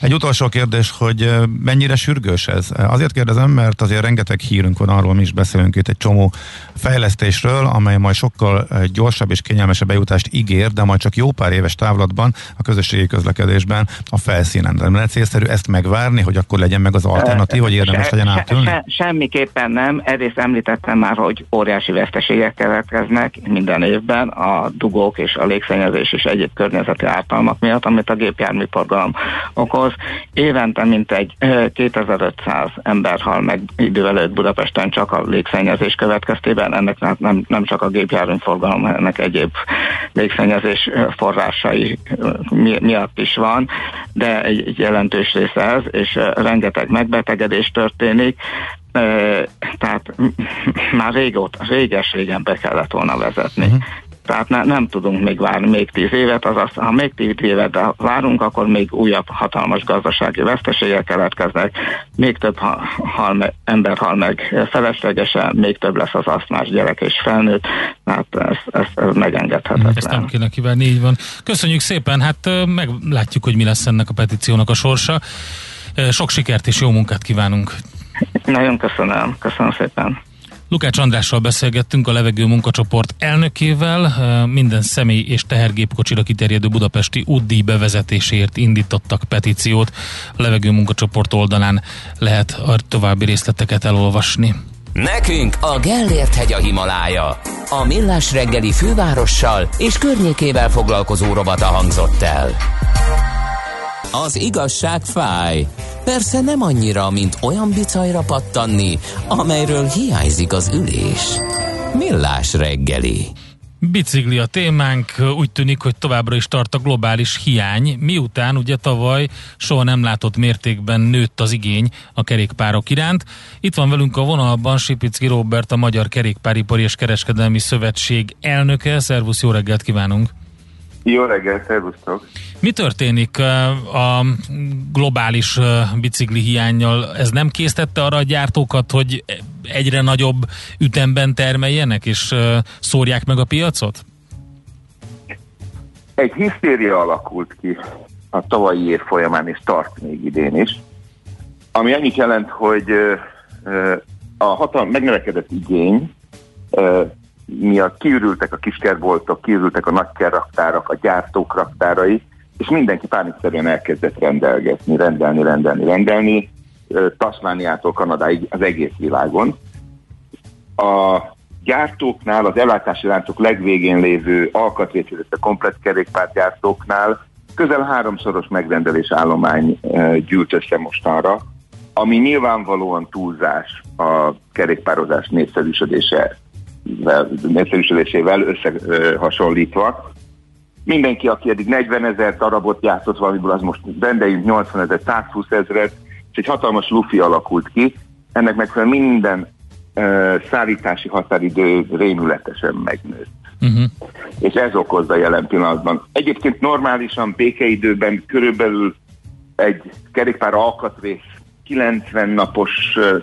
egy utolsó kérdés, hogy mennyire sürgős ez? Azért kérdezem, mert azért rengeteg hírünk van arról, mi is beszélünk itt egy csomó fejlesztésről, amely majd sokkal gyorsabb és kényelmesebb bejutást ígér, de majd csak jó pár éves távlatban a közösségi közlekedésben a felszín felszínen. De nem célszerű ezt megvárni, hogy akkor legyen meg az alternatív, hogy érdemes legyen átülni? Se, semmiképpen nem. Egyrészt említettem már, hogy óriási veszteségek keletkeznek minden évben a dugók és a légszennyezés és egyéb környezeti ártalmak miatt, amit a gépjárműforgalom okoz. Évente mintegy 2500 ember hal meg idő előtt Budapesten csak a légszennyezés következtében. Ennek nem, nem csak a gépjárműforgalom, ennek egyéb légszennyezés forrásai miatt is van, de egy, egy jelentős része ez, és rengeteg megbetegedés történik, tehát már régóta, réges-régen be kellett volna vezetni. Uh-huh. Tehát ne, nem tudunk még várni még tíz évet, azaz ha még tíz évet várunk, akkor még újabb hatalmas gazdasági veszteségek keletkeznek, még több ha, hal me, ember hal meg feleslegesen, még több lesz az asztmás gyerek és felnőtt, hát ez, ez, ez megengedhetetlen. Ezt nem kéne kívánni, így van. Köszönjük szépen, hát meglátjuk, hogy mi lesz ennek a petíciónak a sorsa. Sok sikert és jó munkát kívánunk! Nagyon köszönöm, köszönöm szépen! Lukács Andrással beszélgettünk a levegő munkacsoport elnökével. Minden személy és tehergépkocsira kiterjedő budapesti útdíj bevezetéséért indítottak petíciót. A levegő munkacsoport oldalán lehet a további részleteket elolvasni. Nekünk a Gellért hegy a Himalája. A Millás reggeli fővárossal és környékével foglalkozó robata hangzott el. Az igazság fáj. Persze nem annyira, mint olyan bicajra pattanni, amelyről hiányzik az ülés. Millás reggeli. Bicikli a témánk, úgy tűnik, hogy továbbra is tart a globális hiány, miután ugye tavaly soha nem látott mértékben nőtt az igény a kerékpárok iránt. Itt van velünk a vonalban Sipicki Robert, a Magyar Kerékpáripari és Kereskedelmi Szövetség elnöke. Szervusz, jó reggelt kívánunk! Jó reggelt, szervusztok! Mi történik a globális bicikli hiányjal? Ez nem késztette arra a gyártókat, hogy egyre nagyobb ütemben termeljenek és szórják meg a piacot? Egy hisztéria alakult ki a tavalyi év folyamán, és tart még idén is, ami annyit jelent, hogy a hatal megnövekedett igény miatt kiürültek a kiskerboltok, kiürültek a nagykerraktárak, a gyártók raktárai, és mindenki pánikszerűen elkezdett rendelgetni, rendelni, rendelni, rendelni, Tasmániától Kanadáig az egész világon. A gyártóknál, az ellátási láncok legvégén lévő alkatrészét, a komplet kerékpárgyártóknál közel háromszoros megrendelés állomány gyűlt össze mostanra, ami nyilvánvalóan túlzás a kerékpározás népszerűsödése népszerűsödésével összehasonlítva. Mindenki, aki eddig 40 ezer darabot játszott valamiből, az most rendeljünk 80 ezer, 120 ezeret, és egy hatalmas lufi alakult ki. Ennek megfelelően minden uh, szállítási határidő rémületesen megnőtt. Uh-huh. És ez okozza jelen pillanatban. Egyébként normálisan békeidőben körülbelül egy kerékpár alkatrész 90 napos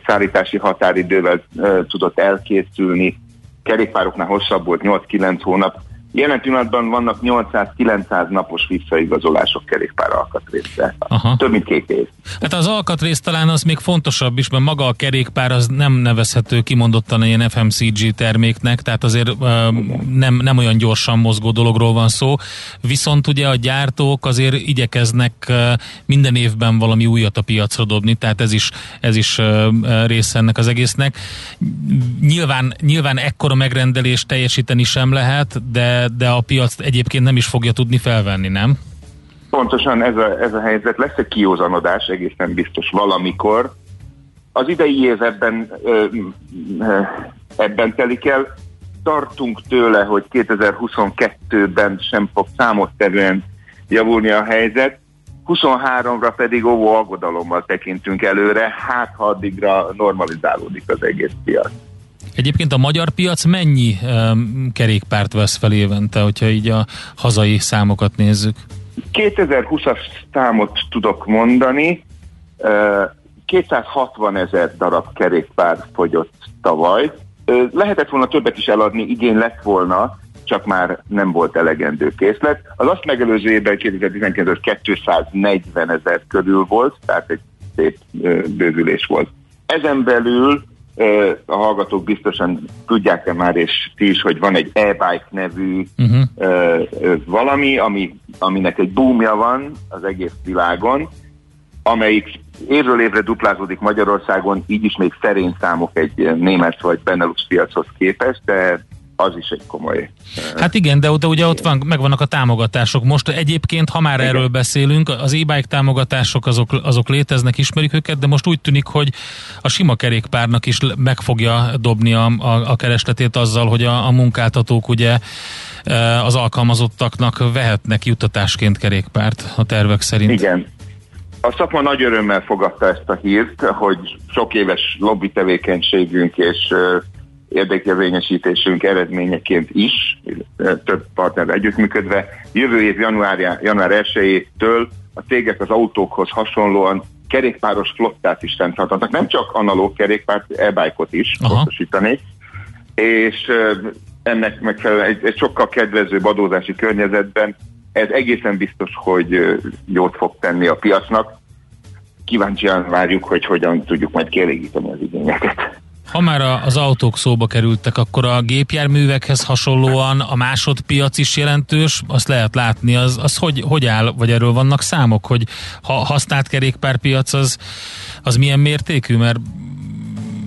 szállítási határidővel uh, tudott elkészülni, kerékpároknál hosszabb volt 8-9 hónap, Jelen pillanatban vannak 800-900 napos visszaigazolások kerékpár alkatrészre. Aha. Több mint két év. Hát az alkatrész talán az még fontosabb is, mert maga a kerékpár az nem nevezhető kimondottan ilyen FMCG terméknek, tehát azért uh, nem, nem olyan gyorsan mozgó dologról van szó. Viszont ugye a gyártók azért igyekeznek uh, minden évben valami újat a piacra dobni, tehát ez is, ez is uh, része ennek az egésznek. Nyilván, nyilván ekkora megrendelést teljesíteni sem lehet, de de, a piac egyébként nem is fogja tudni felvenni, nem? Pontosan ez a, ez a helyzet. Lesz egy kiózanodás egészen biztos valamikor, az idei év ebben, ebben telik el. Tartunk tőle, hogy 2022-ben sem fog számottevően javulni a helyzet. 23-ra pedig óvó aggodalommal tekintünk előre, hát ha addigra normalizálódik az egész piac. Egyébként a magyar piac mennyi um, kerékpárt vesz fel évente, hogyha így a hazai számokat nézzük? 2020-as számot tudok mondani, 260 ezer darab kerékpár fogyott tavaly. Lehetett volna többet is eladni, igény lett volna, csak már nem volt elegendő készlet. Az azt megelőző évben 2019 240 ezer körül volt, tehát egy szép bővülés volt. Ezen belül a hallgatók biztosan tudják-e már, és ti is, hogy van egy e-bike nevű uh-huh. valami, ami, aminek egy boomja van az egész világon, amelyik évről évre duplázódik Magyarországon, így is még szerény számok egy német vagy Benelux piachoz képest, de az is egy komoly. Hát igen, de, de ugye ott van, megvannak a támogatások. Most egyébként, ha már igen. erről beszélünk, az e-bike támogatások azok, azok léteznek, ismerjük őket, de most úgy tűnik, hogy a sima kerékpárnak is meg fogja dobni a, a, a keresletét azzal, hogy a, a munkáltatók ugye e, az alkalmazottaknak vehetnek juttatásként kerékpárt a tervek szerint. Igen, a szakma nagy örömmel fogadta ezt a hírt, hogy sok éves lobby tevékenységünk és érdekérvényesítésünk eredményeként is, több partner együttműködve, jövő év január, január 1-től a cégek az autókhoz hasonlóan kerékpáros flottát is fenntartanak, nem csak analóg kerékpárt, e-bike-ot is, pontosítanék, és ennek megfelelően egy, egy sokkal kedvezőbb adózási környezetben ez egészen biztos, hogy jót fog tenni a piacnak. Kíváncsian várjuk, hogy hogyan tudjuk majd kielégíteni az igényeket. Ha már az autók szóba kerültek, akkor a gépjárművekhez hasonlóan a másodpiac is jelentős, azt lehet látni, az, az hogy, hogy áll, vagy erről vannak számok, hogy ha használt kerékpárpiac az, az milyen mértékű, mert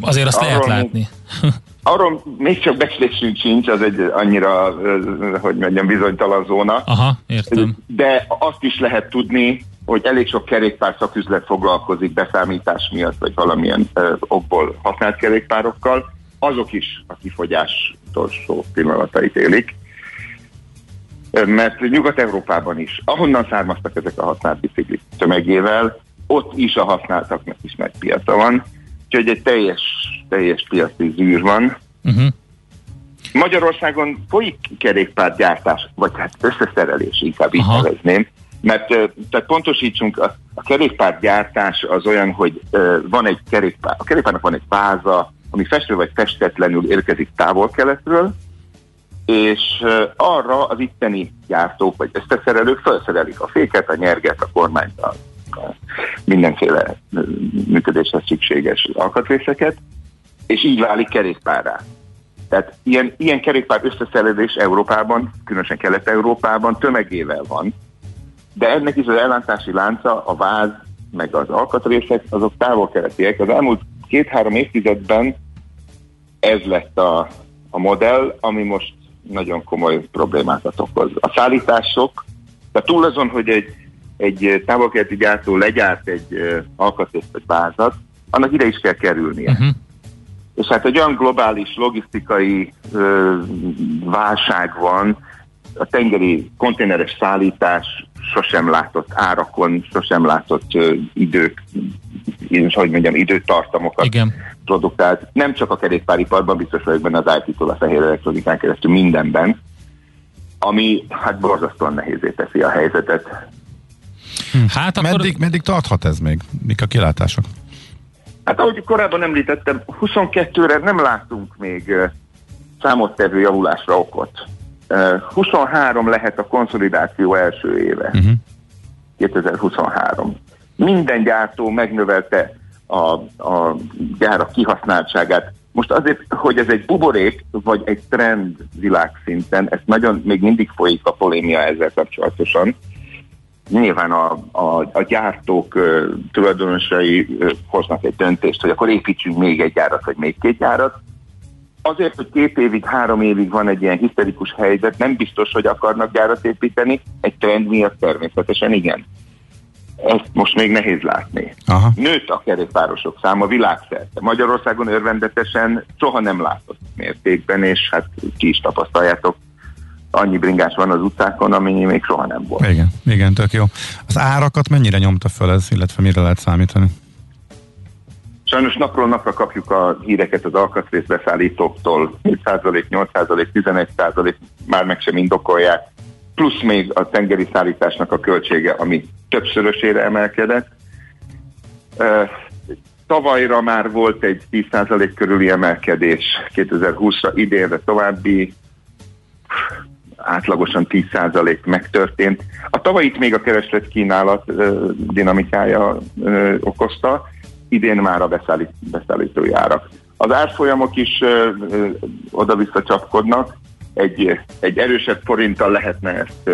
azért azt arról lehet látni. [laughs] Arról még csak becslésünk sincs, az egy annyira, hogy mondjam, bizonytalan zóna. Aha, értem. De azt is lehet tudni, hogy elég sok kerékpár szaküzlet foglalkozik beszámítás miatt, vagy valamilyen ö, okból használt kerékpárokkal, azok is a kifogyás utolsó pillanatait élik. Mert Nyugat-Európában is, ahonnan származtak ezek a használt biciklik tömegével, ott is a használtaknak is nagy piaca van, úgyhogy egy teljes, teljes piaci zűr van. Uh-huh. Magyarországon folyik kerékpárgyártás, vagy hát összeszerelés, inkább így nevezném, mert tehát pontosítsunk, a, a kerékpárgyártás az olyan, hogy van egy kerékpár, a kerékpárnak van egy váza, ami festő vagy festetlenül érkezik távol-keletről, és arra az itteni gyártók vagy összeszerelők felszerelik a féket, a nyerget, a kormányt, a mindenféle működéshez szükséges alkatrészeket, és így válik kerékpárrá. Tehát ilyen, ilyen kerékpár összeszerelés Európában, különösen Kelet-Európában tömegével van, de ennek is az ellátási lánca, a váz, meg az alkatrészek, azok távol-keletiek. Az elmúlt két-három évtizedben ez lett a, a modell, ami most nagyon komoly problémákat okoz. A szállítások, tehát túl azon, hogy egy, egy távolkeleti gyártó legyárt egy alkatrészt vagy vázat, annak ide is kell kerülnie. Uh-huh. És hát egy olyan globális logisztikai uh, válság van, a tengeri konténeres szállítás sosem látott árakon, sosem látott uh, idők, én is, hogy mondjam, időtartamokat Igen. produkált. Nem csak a kerékpáriparban, biztos vagyok benne az IT-tól a fehér elektronikán keresztül mindenben, ami hát borzasztóan nehézé teszi a helyzetet. Hm. Hát akkor... meddig, meddig tarthat ez még? Mik a kilátások? Hát ahogy korábban említettem, 22-re nem látunk még számottevő javulásra okot. 23 lehet a konszolidáció első éve. Uh-huh. 2023. Minden gyártó megnövelte a, a gyárak kihasználtságát. Most azért, hogy ez egy buborék, vagy egy trend világszinten, ez nagyon még mindig folyik a polémia ezzel kapcsolatosan. Nyilván a, a, a gyártók uh, tulajdonosai uh, hoznak egy döntést, hogy akkor építsünk még egy gyárat, vagy még két gyárat, azért, hogy két évig, három évig van egy ilyen hiszterikus helyzet, nem biztos, hogy akarnak gyárat építeni, egy trend miatt természetesen igen. ezt most még nehéz látni. Aha. Nőtt a kerékpárosok száma világszerte. Magyarországon örvendetesen soha nem látott mértékben, és hát ki is tapasztaljátok, annyi bringás van az utcákon, ami még soha nem volt. Igen, igen, tök jó. Az árakat mennyire nyomta fel ez, illetve mire lehet számítani? Sajnos napról napra kapjuk a híreket az alkatrészbeszállítóktól, 7%, 8%, 11%, már meg sem indokolják, plusz még a tengeri szállításnak a költsége, ami többszörösére emelkedett. Tavalyra már volt egy 10% körüli emelkedés, 2020-ra idénre további átlagosan 10% megtörtént. A tavalyit még a kereslet kínálat dinamikája okozta, idén már a beszállít, beszállítói árak. Az árfolyamok is oda-vissza csapkodnak, egy, egy erősebb forinttal lehetne ezt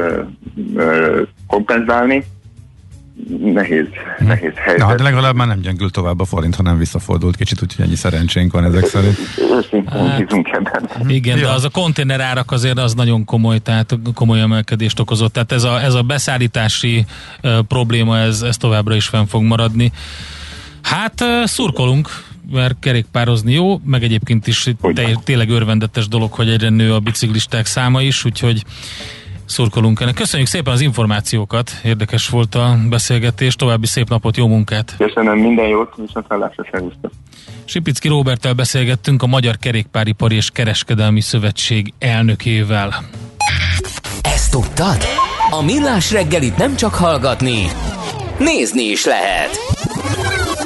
kompenzálni. Nehéz, nehéz helyzet. Na, hát legalább már nem gyengült tovább a forint, hanem visszafordult kicsit, úgyhogy ennyi szerencsénk van ezek szerint. Őszintén hát, ebben. Igen, ja. de az a konténer árak azért az nagyon komoly, tehát komoly emelkedést okozott. Tehát ez a, ez a beszállítási uh, probléma, ez, ez továbbra is fenn fog maradni. Hát uh, szurkolunk, mert kerékpározni jó, meg egyébként is te, tényleg örvendetes dolog, hogy egyre nő a biciklisták száma is, úgyhogy szurkolunk ennek. Köszönjük szépen az információkat, érdekes volt a beszélgetés, további szép napot, jó munkát! Köszönöm, minden jót, viszont hallásra Sipicki Róbertel beszélgettünk a Magyar Kerékpáripari és Kereskedelmi Szövetség elnökével. Ezt tudtad? A Millás reggelit nem csak hallgatni, nézni is lehet.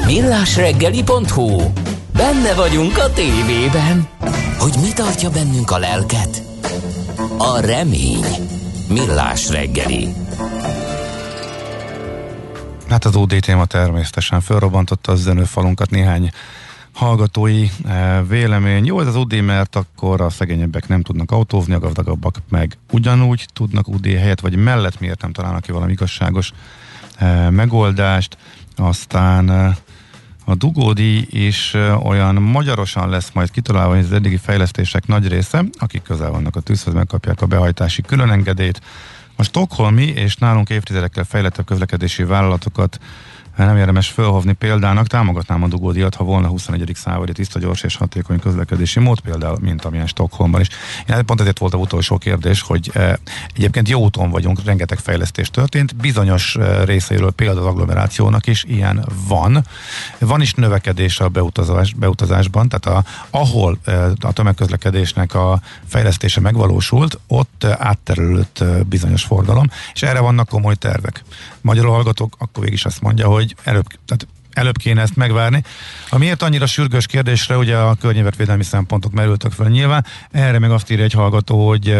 millásreggeli.hu Benne vagyunk a tévében. Hogy mi tartja bennünk a lelket? A remény. Millás reggeli. Hát az OD téma természetesen felrobbantotta az zenőfalunkat néhány hallgatói eh, vélemény. Jó ez az UD, mert akkor a szegényebbek nem tudnak autózni, a gazdagabbak meg ugyanúgy tudnak UD helyet, vagy mellett miért nem találnak ki valami igazságos eh, megoldást. Aztán eh, a dugódi is olyan magyarosan lesz majd kitalálva, hogy az eddigi fejlesztések nagy része, akik közel vannak a tűzhöz, megkapják a behajtási különengedélyt. A Stockholmi és nálunk évtizedekkel fejlettebb közlekedési vállalatokat nem érdemes felhovni példának, támogatnám a dugódiat, ha volna 21. századi tiszta, gyors és hatékony közlekedési mód, például, mint amilyen Stockholmban is. Én pont ezért volt a utolsó kérdés, hogy e, egyébként jó úton vagyunk, rengeteg fejlesztés történt, bizonyos e, részeiről például az agglomerációnak is ilyen van. Van is növekedés a beutazás, beutazásban, tehát a, ahol e, a tömegközlekedésnek a fejlesztése megvalósult, ott átterülött bizonyos forgalom, és erre vannak komoly tervek. Magyar hallgatók akkor végig is azt mondja, hogy előbb, tehát előbb kéne ezt megvárni. A miért annyira sürgős kérdésre, ugye a környezetvédelmi szempontok merültek fel nyilván, erre meg azt írja egy hallgató, hogy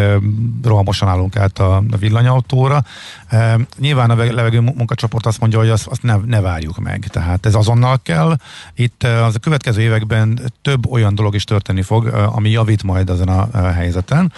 rohamosan állunk át a, a villanyautóra. E, nyilván a levegő munkacsoport azt mondja, hogy azt, azt ne, ne várjuk meg, tehát ez azonnal kell. Itt az a következő években több olyan dolog is történni fog, ami javít majd ezen a helyzeten.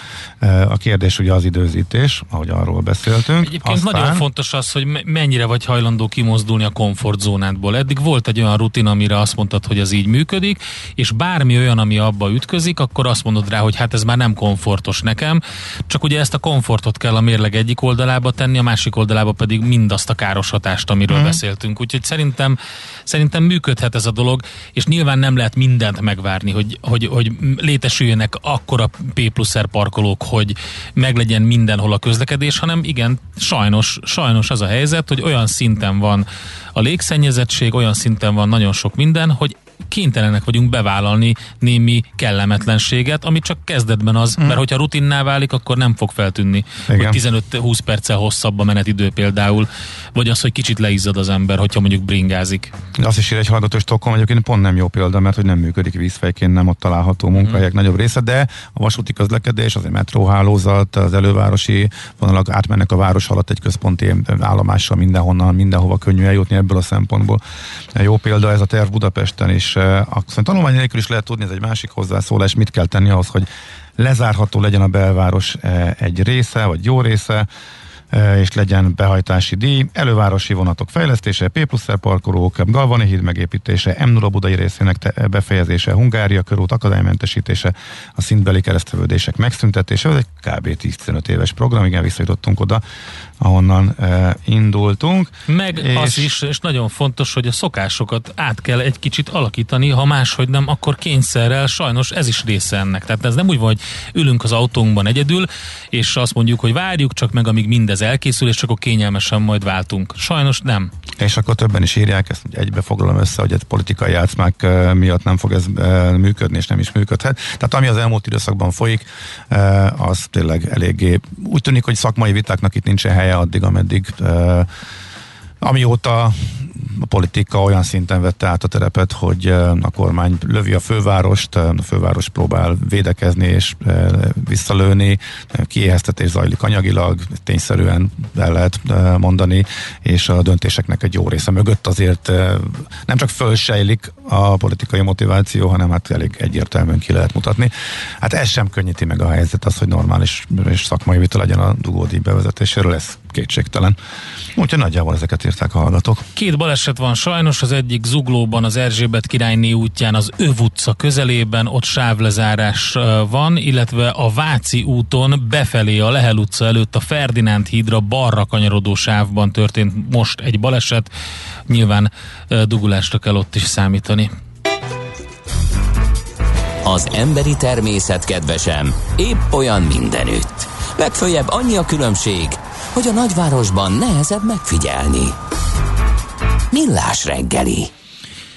A kérdés ugye az időzítés, ahogy arról beszéltünk. Egyébként Aztán... nagyon fontos az, hogy mennyire vagy hajlandó kimozdulni a komfortzónádból. Eddig volt egy olyan rutin, amire azt mondtad, hogy ez így működik, és bármi olyan, ami abba ütközik, akkor azt mondod rá, hogy hát ez már nem komfortos nekem, csak ugye ezt a komfortot kell a mérleg egyik oldalába tenni, a másik oldalába pedig mindazt a káros hatást, amiről mm. beszéltünk. Úgyhogy szerintem, szerintem működhet ez a dolog, és nyilván nem lehet mindent megvárni, hogy, hogy, hogy létesüljenek akkora P plusz parkolók, hogy meglegyen mindenhol a közlekedés, hanem igen, sajnos, sajnos az a helyzet, hogy olyan szinten van a légszennyezettség, olyan szinten van nagyon sok minden, hogy kénytelenek vagyunk bevállalni némi kellemetlenséget, ami csak kezdetben az, hmm. mert hogyha rutinná válik, akkor nem fog feltűnni, Igen. hogy 15-20 perccel hosszabb a menetidő például, vagy az, hogy kicsit leizzad az ember, hogyha mondjuk bringázik. Azt is ír egy hallgató Stockholm, egyébként pont nem jó példa, mert hogy nem működik vízfejként, nem ott található munkahelyek hmm. nagyobb része, de a vasúti közlekedés, az egy metróhálózat, az elővárosi vonalak átmennek a város alatt egy központi állomással mindenhonnan, mindenhova könnyű eljutni ebből a szempontból. Jó példa ez a terv Budapesten is a tanulmány nélkül is lehet tudni, ez egy másik hozzászólás, mit kell tenni ahhoz, hogy lezárható legyen a belváros egy része, vagy jó része, és legyen behajtási díj, elővárosi vonatok fejlesztése, P plusz parkolók, Galvani híd megépítése, m 0 budai részének befejezése, Hungária körút akadálymentesítése, a szintbeli keresztevődések megszüntetése, ez egy kb. 15 éves program, igen, visszajutottunk oda, ahonnan e, indultunk. Meg és... az is, és nagyon fontos, hogy a szokásokat át kell egy kicsit alakítani, ha máshogy nem, akkor kényszerrel, sajnos ez is része ennek. Tehát ez nem úgy van, hogy ülünk az autónkban egyedül, és azt mondjuk, hogy várjuk csak meg, amíg mindez elkészül, és akkor kényelmesen majd váltunk. Sajnos nem. És akkor többen is írják ezt, egybe foglalom össze, hogy egy politikai játszmák miatt nem fog ez működni, és nem is működhet. Tehát ami az elmúlt időszakban folyik, az tényleg eléggé úgy tűnik, hogy szakmai vitáknak itt nincsen helye addig, ameddig amióta a politika olyan szinten vette át a terepet, hogy a kormány lövi a fővárost, a főváros próbál védekezni és visszalőni, kiéheztetés zajlik anyagilag, tényszerűen el lehet mondani, és a döntéseknek egy jó része mögött azért nem csak fölsejlik a politikai motiváció, hanem hát elég egyértelműen ki lehet mutatni. Hát ez sem könnyíti meg a helyzet, az, hogy normális és szakmai vita legyen a dugódi bevezetéséről, ez kétségtelen. Úgyhogy nagyjából ezeket írták a hallgatók. Két baleset van sajnos, az egyik Zuglóban, az Erzsébet királyné útján, az Öv utca közelében, ott sávlezárás van, illetve a Váci úton befelé a Lehel utca előtt a Ferdinánd hídra balra kanyarodó sávban történt most egy baleset. Nyilván dugulásra kell ott is számítani. Az emberi természet kedvesem, épp olyan mindenütt. Legfőjebb annyi a különbség, hogy a nagyvárosban nehezebb megfigyelni. Millás reggeli.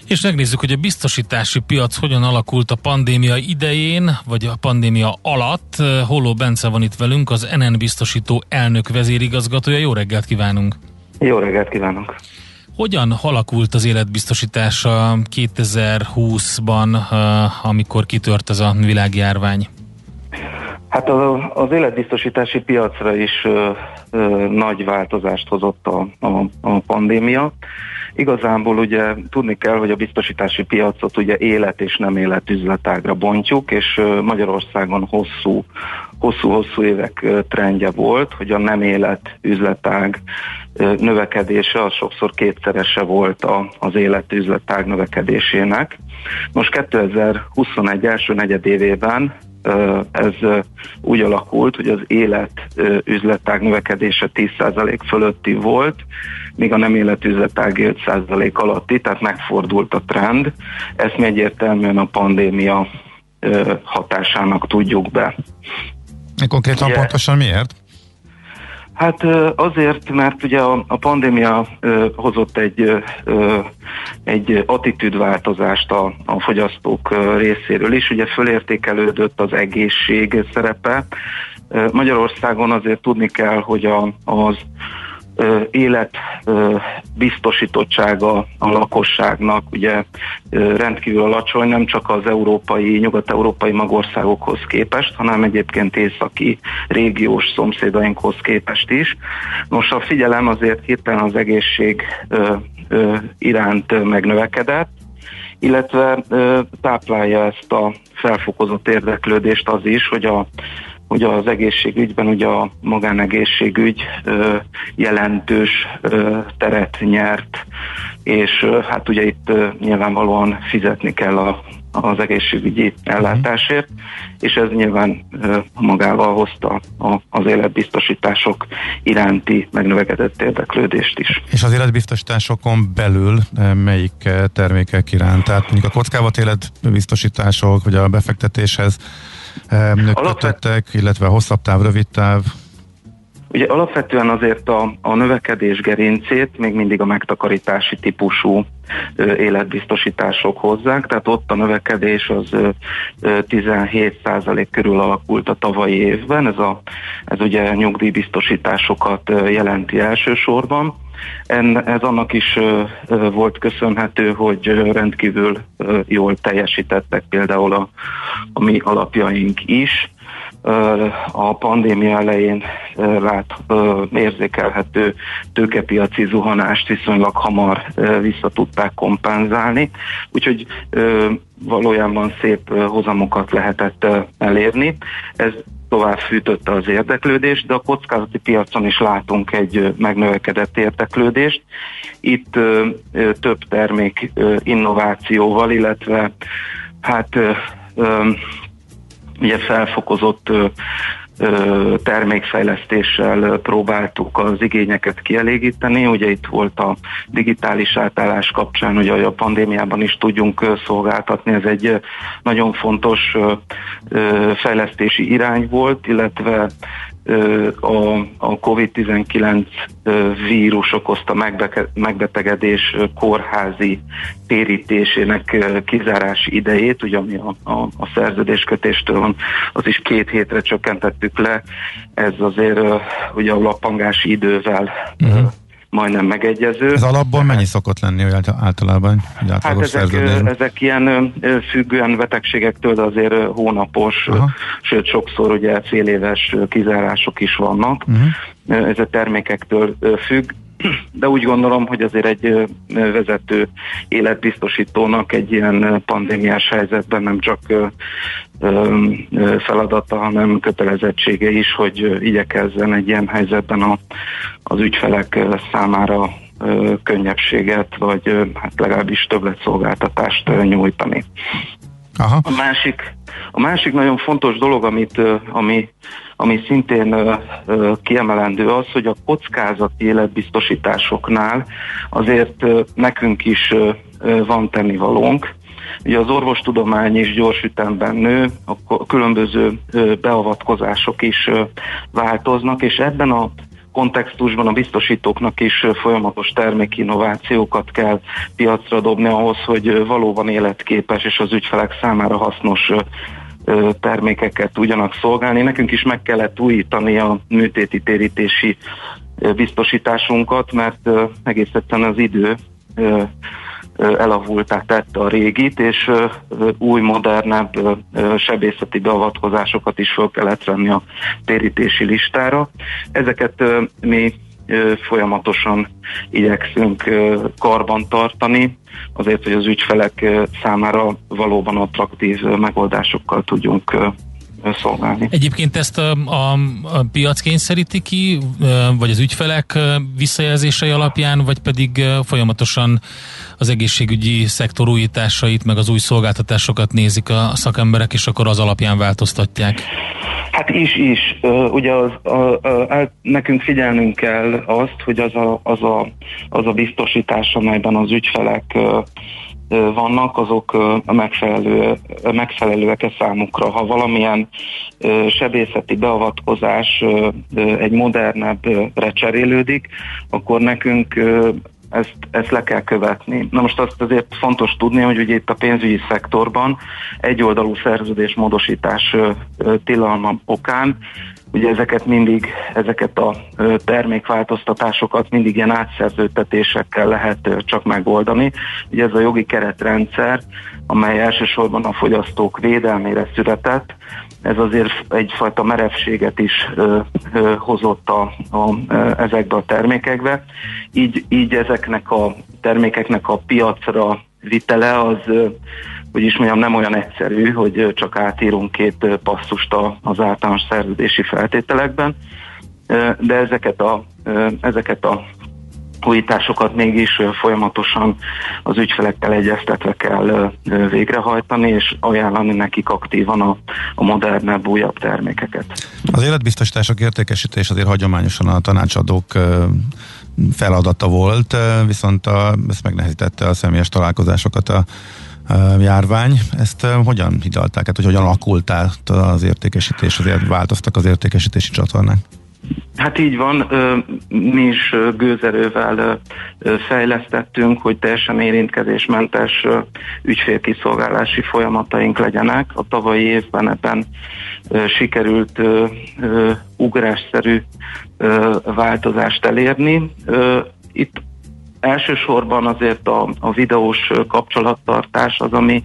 És megnézzük, hogy a biztosítási piac hogyan alakult a pandémia idején, vagy a pandémia alatt. Holó Bence van itt velünk, az NN biztosító elnök vezérigazgatója. Jó reggelt kívánunk! Jó reggelt kívánok! Hogyan alakult az életbiztosítása 2020-ban, amikor kitört ez a világjárvány? Hát a, az életbiztosítási piacra is ö, ö, nagy változást hozott a, a, a pandémia. Igazából ugye tudni kell, hogy a biztosítási piacot ugye élet és nem élet üzletágra bontjuk, és Magyarországon hosszú hosszú-hosszú évek trendje volt, hogy a nem élet üzletág növekedése az sokszor kétszerese volt az élet üzletág növekedésének. Most 2021 első negyedévében ez úgy alakult, hogy az élet üzletág növekedése 10% fölötti volt, míg a nem élet üzletág 5% alatti, tehát megfordult a trend. Ezt mi egyértelműen a pandémia hatásának tudjuk be. Konkrétan Ugye, pontosan miért? Hát azért, mert ugye a, a pandémia hozott egy, egy attitűdváltozást a, a fogyasztók részéről is. Ugye fölértékelődött az egészség szerepe. Magyarországon azért tudni kell, hogy a, az élet biztosítottsága a lakosságnak ugye rendkívül alacsony, nem csak az európai, nyugat-európai magországokhoz képest, hanem egyébként északi régiós szomszédainkhoz képest is. Nos, a figyelem azért hirtelen az egészség iránt megnövekedett, illetve táplálja ezt a felfokozott érdeklődést az is, hogy a hogy az egészségügyben ugye a magánegészségügy ö, jelentős ö, teret nyert, és ö, hát ugye itt ö, nyilvánvalóan fizetni kell a, az egészségügyi ellátásért, és ez nyilván ö, magával hozta a, az életbiztosítások iránti megnövekedett érdeklődést is. És az életbiztosításokon belül melyik termékek iránt? Tehát mondjuk a kockávat életbiztosítások, vagy a befektetéshez kötöttek, illetve hosszabb táv, rövid táv? Ugye alapvetően azért a, a növekedés gerincét még mindig a megtakarítási típusú ö, életbiztosítások hozzák, tehát ott a növekedés az ö, 17% körül alakult a tavalyi évben, ez, a, ez ugye nyugdíjbiztosításokat jelenti elsősorban. En, ez annak is volt köszönhető, hogy rendkívül jól teljesítettek például a, a mi alapjaink is. A pandémia elején lát, érzékelhető tőkepiaci zuhanást viszonylag hamar vissza tudták kompenzálni, úgyhogy valójában szép hozamokat lehetett elérni. Ez tovább fűtötte az érdeklődést, de a kockázati piacon is látunk egy megnövekedett érdeklődést. Itt több termék innovációval, illetve hát ugye felfokozott termékfejlesztéssel próbáltuk az igényeket kielégíteni. Ugye itt volt a digitális átállás kapcsán, ugye a pandémiában is tudjunk szolgáltatni, ez egy nagyon fontos fejlesztési irány volt, illetve a, a COVID-19 vírus okozta megbetegedés kórházi térítésének kizárási idejét, ugye ami a, a, a szerződéskötéstől van, az is két hétre csökkentettük le. Ez azért ugye a lappangási idővel uh-huh majdnem megegyező. Ez alapból mennyi szokott lenni hogy általában? Hát ezek, ezek ilyen függően betegségektől, de azért hónapos, Aha. sőt sokszor ugye fél éves kizárások is vannak. Uh-huh. Ez a termékektől függ de úgy gondolom, hogy azért egy vezető életbiztosítónak egy ilyen pandémiás helyzetben nem csak feladata, hanem kötelezettsége is, hogy igyekezzen egy ilyen helyzetben a, az ügyfelek számára könnyebbséget, vagy hát legalábbis többletszolgáltatást nyújtani. Aha. A másik, a másik nagyon fontos dolog, amit, ami, ami szintén kiemelendő az, hogy a kockázati életbiztosításoknál azért nekünk is van tennivalónk. Ugye az orvostudomány is gyors ütemben nő, a különböző beavatkozások is változnak, és ebben a kontextusban a biztosítóknak is folyamatos termékinnovációkat kell piacra dobni ahhoz, hogy valóban életképes és az ügyfelek számára hasznos termékeket tudjanak szolgálni. Nekünk is meg kellett újítani a műtéti térítési biztosításunkat, mert egész egyszerűen az idő elavultá tette a régit, és új, modernebb sebészeti beavatkozásokat is fel kellett venni a térítési listára. Ezeket mi folyamatosan igyekszünk karban tartani, azért, hogy az ügyfelek számára valóban attraktív megoldásokkal tudjunk szolgálni. Egyébként ezt a, a, a piac kényszeríti ki, vagy az ügyfelek visszajelzései alapján, vagy pedig folyamatosan az egészségügyi szektor újításait, meg az új szolgáltatásokat nézik a szakemberek, és akkor az alapján változtatják? Hát is, is. Ugye az, a, a, nekünk figyelnünk kell azt, hogy az a, az a, az a biztosítás, amelyben az ügyfelek vannak, azok megfelelő, megfelelőek e számukra. Ha valamilyen sebészeti beavatkozás egy modernebbre cserélődik, akkor nekünk ezt, ezt le kell követni. Na most azt azért fontos tudni, hogy ugye itt a pénzügyi szektorban egyoldalú szerződésmódosítás tilalma okán Ugye ezeket mindig, ezeket a termékváltoztatásokat mindig ilyen átszerződtetésekkel lehet csak megoldani. Ugye ez a jogi keretrendszer, amely elsősorban a fogyasztók védelmére született, ez azért egyfajta merevséget is ö, ö, hozott a, a, ezekbe a termékekbe. Így, így ezeknek a termékeknek a piacra vitele az hogy is mondjam, nem olyan egyszerű, hogy csak átírunk két passzust az általános szerződési feltételekben, de ezeket a, ezeket a újításokat mégis folyamatosan az ügyfelekkel egyeztetve kell végrehajtani, és ajánlani nekik aktívan a, a modernebb, újabb termékeket. Az életbiztosítások értékesítés azért hagyományosan a tanácsadók feladata volt, viszont a, ezt megnehezítette a személyes találkozásokat a járvány. Ezt hogyan hidalták? Hát, hogy hogyan alakult át az értékesítés, azért változtak az értékesítési csatornák? Hát így van, mi is gőzerővel fejlesztettünk, hogy teljesen érintkezésmentes ügyfélkiszolgálási folyamataink legyenek. A tavalyi évben ebben sikerült ugrásszerű változást elérni. Itt elsősorban azért a, a videós kapcsolattartás az, ami,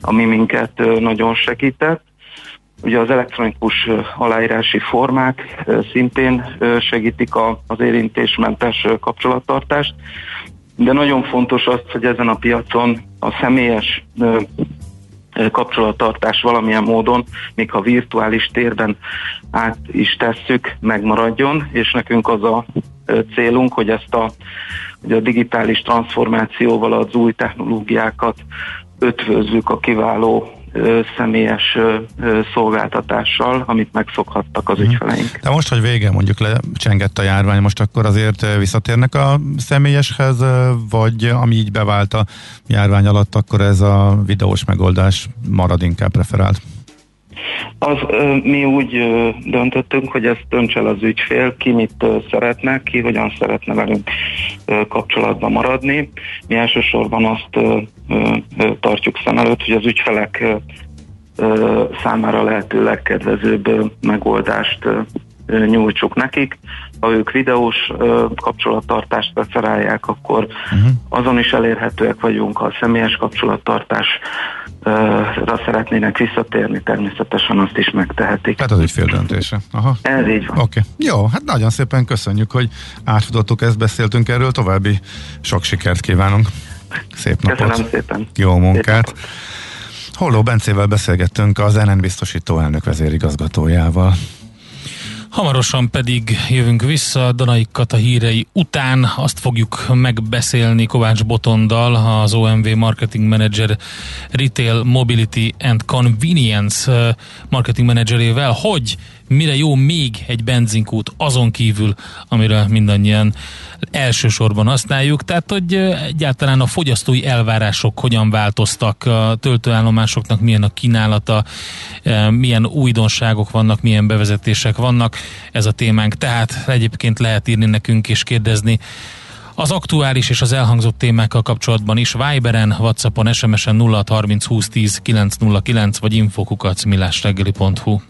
ami minket nagyon segített. Ugye az elektronikus aláírási formák szintén segítik a, az érintésmentes kapcsolattartást, de nagyon fontos az, hogy ezen a piacon a személyes kapcsolattartás valamilyen módon, még ha virtuális térben át is tesszük, megmaradjon, és nekünk az a célunk, hogy ezt a, hogy a digitális transformációval az új technológiákat ötvözzük a kiváló személyes szolgáltatással, amit megszokhattak az mhm. ügyfeleink. De most, hogy vége mondjuk lecsengett a járvány, most akkor azért visszatérnek a személyeshez, vagy ami így bevált a járvány alatt, akkor ez a videós megoldás marad inkább preferált? Az, mi úgy döntöttünk, hogy ezt dönts el az ügyfél, ki mit szeretne, ki hogyan szeretne velünk kapcsolatban maradni. Mi elsősorban azt tartjuk szem előtt, hogy az ügyfelek számára lehető legkedvezőbb megoldást nyújtsuk nekik. Ha ők videós kapcsolattartást preferálják, akkor uh-huh. azon is elérhetőek vagyunk, ha a személyes kapcsolattartás ra szeretnének visszatérni, természetesen azt is megtehetik. Tehát az fél döntése. Aha. Ez így van. Okay. Jó, hát nagyon szépen köszönjük, hogy átfutottuk ezt, beszéltünk erről, további sok sikert kívánunk. Szép napot. Köszönöm szépen. Jó munkát. Holló Bencével beszélgettünk az NN biztosító elnök vezérigazgatójával. Hamarosan pedig jövünk vissza Danai Kata hírei után. Azt fogjuk megbeszélni Kovács Botondal, az OMV Marketing Manager Retail Mobility and Convenience Marketing Managerével, hogy mire jó még egy benzinkút azon kívül, amire mindannyian elsősorban használjuk, tehát hogy egyáltalán a fogyasztói elvárások hogyan változtak, a töltőállomásoknak milyen a kínálata, milyen újdonságok vannak, milyen bevezetések vannak, ez a témánk. Tehát egyébként lehet írni nekünk és kérdezni az aktuális és az elhangzott témákkal kapcsolatban is Viberen, Whatsappon, SMS-en 0630 20 10 909 vagy infokukacmillásreggeli.hu